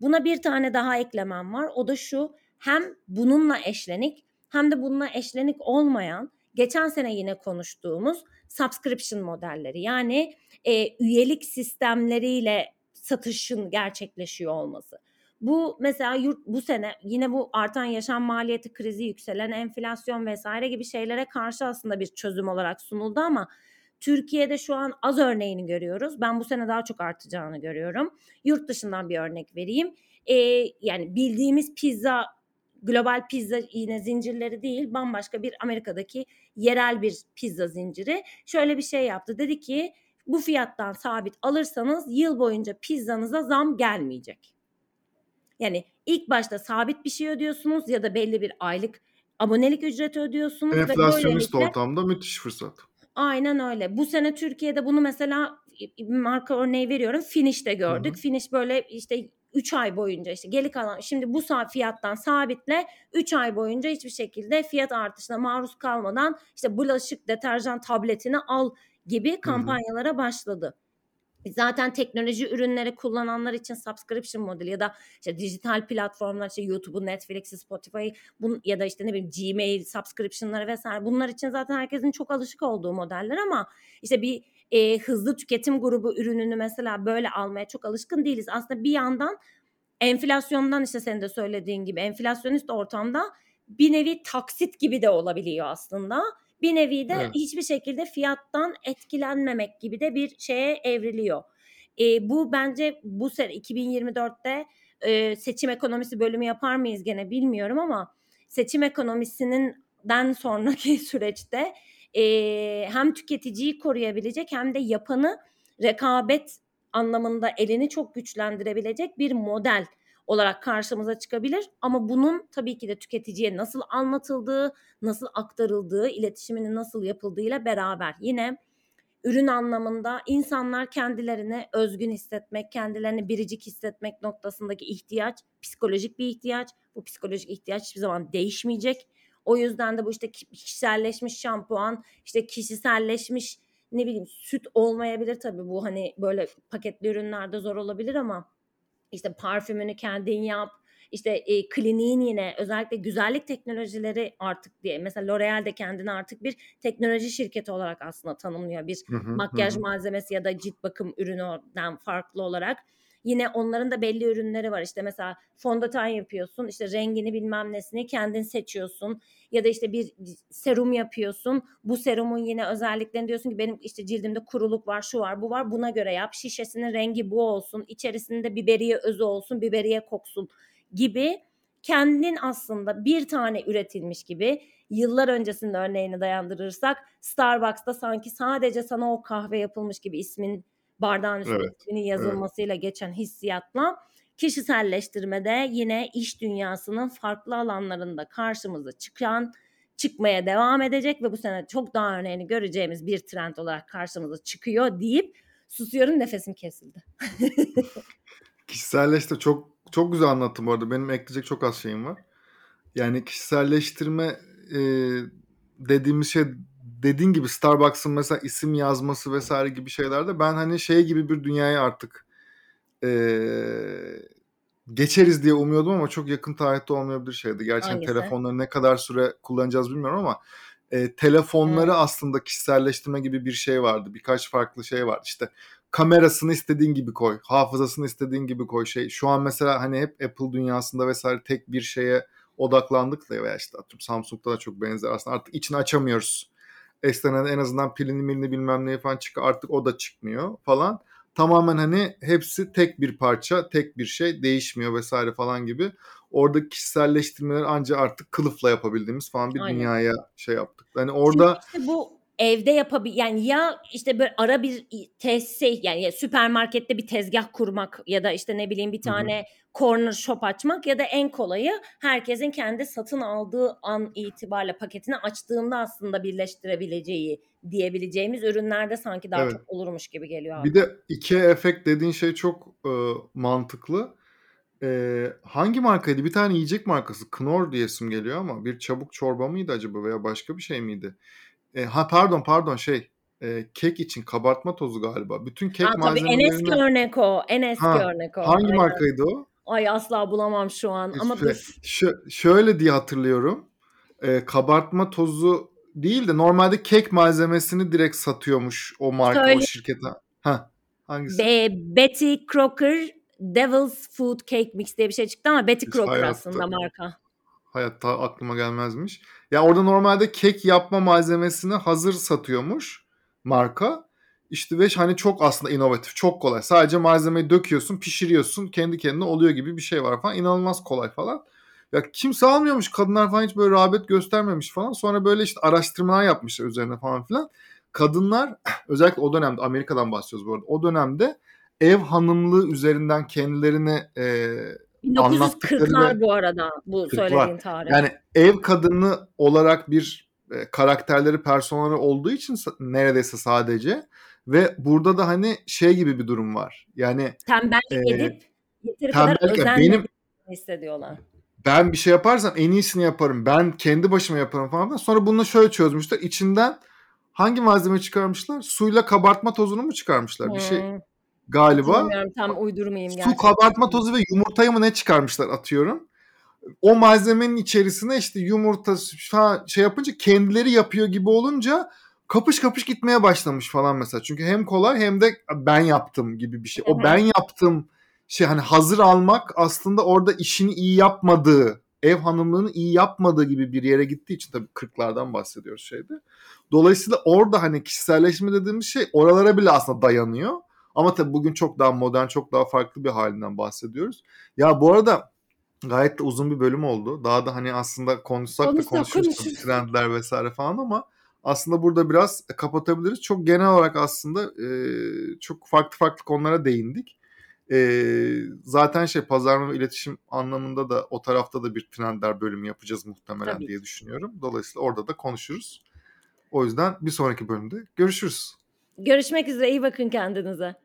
Buna bir tane daha eklemem var. O da şu hem bununla eşlenik hem de bununla eşlenik olmayan geçen sene yine konuştuğumuz subscription modelleri yani e, üyelik sistemleriyle satışın gerçekleşiyor olması. Bu mesela yurt bu sene yine bu artan yaşam maliyeti krizi, yükselen enflasyon vesaire gibi şeylere karşı aslında bir çözüm olarak sunuldu ama Türkiye'de şu an az örneğini görüyoruz. Ben bu sene daha çok artacağını görüyorum. Yurt dışından bir örnek vereyim. Ee, yani bildiğimiz pizza global pizza yine zincirleri değil bambaşka bir Amerika'daki yerel bir pizza zinciri şöyle bir şey yaptı. Dedi ki bu fiyattan sabit alırsanız yıl boyunca pizzanıza zam gelmeyecek. Yani ilk başta sabit bir şey ödüyorsunuz ya da belli bir aylık abonelik ücreti ödüyorsunuz. Enflasyonist ortamda müthiş fırsat. Aynen öyle. Bu sene Türkiye'de bunu mesela marka örneği veriyorum. Finish'te gördük. Hı-hı. Finish böyle işte 3 ay boyunca işte geri kalan şimdi bu fiyattan sabitle 3 ay boyunca hiçbir şekilde fiyat artışına maruz kalmadan işte bulaşık deterjan tabletini al gibi kampanyalara Hı-hı. başladı. Zaten teknoloji ürünleri kullananlar için subscription modeli ya da işte dijital platformlar işte YouTube'u, Netflix'i, Spotify'ı bun, ya da işte ne bileyim Gmail subscription'ları vesaire bunlar için zaten herkesin çok alışık olduğu modeller ama işte bir e, hızlı tüketim grubu ürününü mesela böyle almaya çok alışkın değiliz. Aslında bir yandan enflasyondan işte senin de söylediğin gibi enflasyonist ortamda bir nevi taksit gibi de olabiliyor aslında bir nevi de evet. hiçbir şekilde fiyattan etkilenmemek gibi de bir şeye evriliyor. E, bu bence bu sene 2024'te e, seçim ekonomisi bölümü yapar mıyız gene bilmiyorum ama seçim ekonomisinin den sonraki süreçte e, hem tüketiciyi koruyabilecek hem de yapanı rekabet anlamında elini çok güçlendirebilecek bir model olarak karşımıza çıkabilir. Ama bunun tabii ki de tüketiciye nasıl anlatıldığı, nasıl aktarıldığı, iletişiminin nasıl yapıldığıyla beraber yine ürün anlamında insanlar kendilerini özgün hissetmek, kendilerini biricik hissetmek noktasındaki ihtiyaç psikolojik bir ihtiyaç. Bu psikolojik ihtiyaç hiçbir zaman değişmeyecek. O yüzden de bu işte kişiselleşmiş şampuan, işte kişiselleşmiş ne bileyim süt olmayabilir tabii bu hani böyle paketli ürünlerde zor olabilir ama işte parfümünü kendin yap. İşte e, kliniğin yine özellikle güzellik teknolojileri artık diye mesela L'Oreal de kendini artık bir teknoloji şirketi olarak aslında tanımlıyor. Bir hı hı, makyaj hı. malzemesi ya da cilt bakım ürününden farklı olarak. Yine onların da belli ürünleri var. İşte mesela fondöten yapıyorsun. işte rengini bilmem nesini kendin seçiyorsun. Ya da işte bir serum yapıyorsun. Bu serumun yine özelliklerini diyorsun ki benim işte cildimde kuruluk var, şu var, bu var. Buna göre yap. Şişesinin rengi bu olsun. İçerisinde biberiye özü olsun, biberiye koksun gibi kendin aslında bir tane üretilmiş gibi yıllar öncesinde örneğini dayandırırsak Starbucks'ta sanki sadece sana o kahve yapılmış gibi ismin bardağın üstüne evet. isminin yazılmasıyla evet. geçen hissiyatla kişiselleştirmede yine iş dünyasının farklı alanlarında karşımıza çıkan çıkmaya devam edecek ve bu sene çok daha örneğini göreceğimiz bir trend olarak karşımıza çıkıyor deyip susuyorum nefesim kesildi. Kişiselleşti çok çok güzel anlattım bu arada. Benim ekleyecek çok az şeyim var. Yani kişiselleştirme e, dediğimiz şey dediğin gibi Starbucks'ın mesela isim yazması vesaire gibi şeylerde ben hani şey gibi bir dünyaya artık e, geçeriz diye umuyordum ama çok yakın tarihte olmayabilir şeydi. Gerçekten Hangisi? telefonları ne kadar süre kullanacağız bilmiyorum ama e, telefonları evet. aslında kişiselleştirme gibi bir şey vardı. Birkaç farklı şey vardı. İşte kamerasını istediğin gibi koy, hafızasını istediğin gibi koy şey. Şu an mesela hani hep Apple dünyasında vesaire tek bir şeye odaklandık da veya işte Samsung'da da çok benzer aslında artık içini açamıyoruz Eskiden en azından pilini milini bilmem neyi falan çıkıyor. Artık o da çıkmıyor falan. Tamamen hani hepsi tek bir parça, tek bir şey değişmiyor vesaire falan gibi. Orada kişiselleştirmeler ancak artık kılıfla yapabildiğimiz falan bir Aynen. dünyaya şey yaptık. Hani orada Çünkü işte bu evde yapabil yani ya işte böyle ara bir tesis yani süpermarkette bir tezgah kurmak ya da işte ne bileyim bir tane hı hı. corner shop açmak ya da en kolayı herkesin kendi satın aldığı an itibariyle paketini açtığında aslında birleştirebileceği diyebileceğimiz ürünlerde sanki daha evet. çok olurmuş gibi geliyor. Bir de iki efekt dediğin şey çok e, mantıklı. E, hangi markaydı? Bir tane yiyecek markası. Knorr diye isim geliyor ama bir çabuk çorba mıydı acaba veya başka bir şey miydi? E, ha pardon pardon şey e, kek için kabartma tozu galiba. Bütün kek ha, malzemelerini... en eski örnek o. En eski ha, örnek o. Hangi Aynen. markaydı o? Ay asla bulamam şu an ama dur. şöyle diye hatırlıyorum. E, kabartma tozu değil de normalde kek malzemesini direkt satıyormuş o marka Söyle. o şirkete. Ha hangisi? Be Betty Crocker Devil's Food Cake Mix diye bir şey çıktı ama Betty Crocker hayatta, aslında marka. Hayatta aklıma gelmezmiş. Ya orada normalde kek yapma malzemesini hazır satıyormuş marka. İşte ve hani çok aslında inovatif, çok kolay. Sadece malzemeyi döküyorsun, pişiriyorsun, kendi kendine oluyor gibi bir şey var falan. İnanılmaz kolay falan. Ya kimse almıyormuş. Kadınlar falan hiç böyle rağbet göstermemiş falan. Sonra böyle işte araştırmalar yapmışlar üzerine falan filan. Kadınlar özellikle o dönemde Amerika'dan bahsediyoruz bu arada. O dönemde ev hanımlığı üzerinden kendilerini e, 1940'lar bu arada bu 40'lar. söylediğin tarih. Yani ev kadını olarak bir e, karakterleri, personeli olduğu için neredeyse sadece ve burada da hani şey gibi bir durum var. Yani tembellik e, edip yeteri kadar özenle benim hissediyorlar. Ben bir şey yaparsam en iyisini yaparım. Ben kendi başıma yaparım falan. Sonra bunu şöyle çözmüşler. İçinden hangi malzeme çıkarmışlar? Suyla kabartma tozunu mu çıkarmışlar? Hmm. Bir şey galiba. Bilmiyorum tam uydurmayayım. Su kabartma tozu ve yumurtayı mı ne çıkarmışlar atıyorum. O malzemenin içerisine işte yumurta falan şey yapınca kendileri yapıyor gibi olunca kapış kapış gitmeye başlamış falan mesela. Çünkü hem kolay hem de ben yaptım gibi bir şey. O ben yaptım şey hani hazır almak aslında orada işini iyi yapmadığı, ev hanımlığını iyi yapmadığı gibi bir yere gittiği için tabii 40'lardan bahsediyoruz şeyde. Dolayısıyla orada hani kişiselleşme dediğimiz şey oralara bile aslında dayanıyor. Ama tabii bugün çok daha modern, çok daha farklı bir halinden bahsediyoruz. Ya bu arada gayet de uzun bir bölüm oldu. Daha da hani aslında konuşsak da konuşuruz trendler vesaire falan ama aslında burada biraz kapatabiliriz. Çok genel olarak aslında e, çok farklı farklı konulara değindik. E, zaten şey pazarlama ve iletişim anlamında da o tarafta da bir trendler bölümü yapacağız muhtemelen Tabii. diye düşünüyorum. Dolayısıyla orada da konuşuruz. O yüzden bir sonraki bölümde görüşürüz. Görüşmek üzere. İyi bakın kendinize.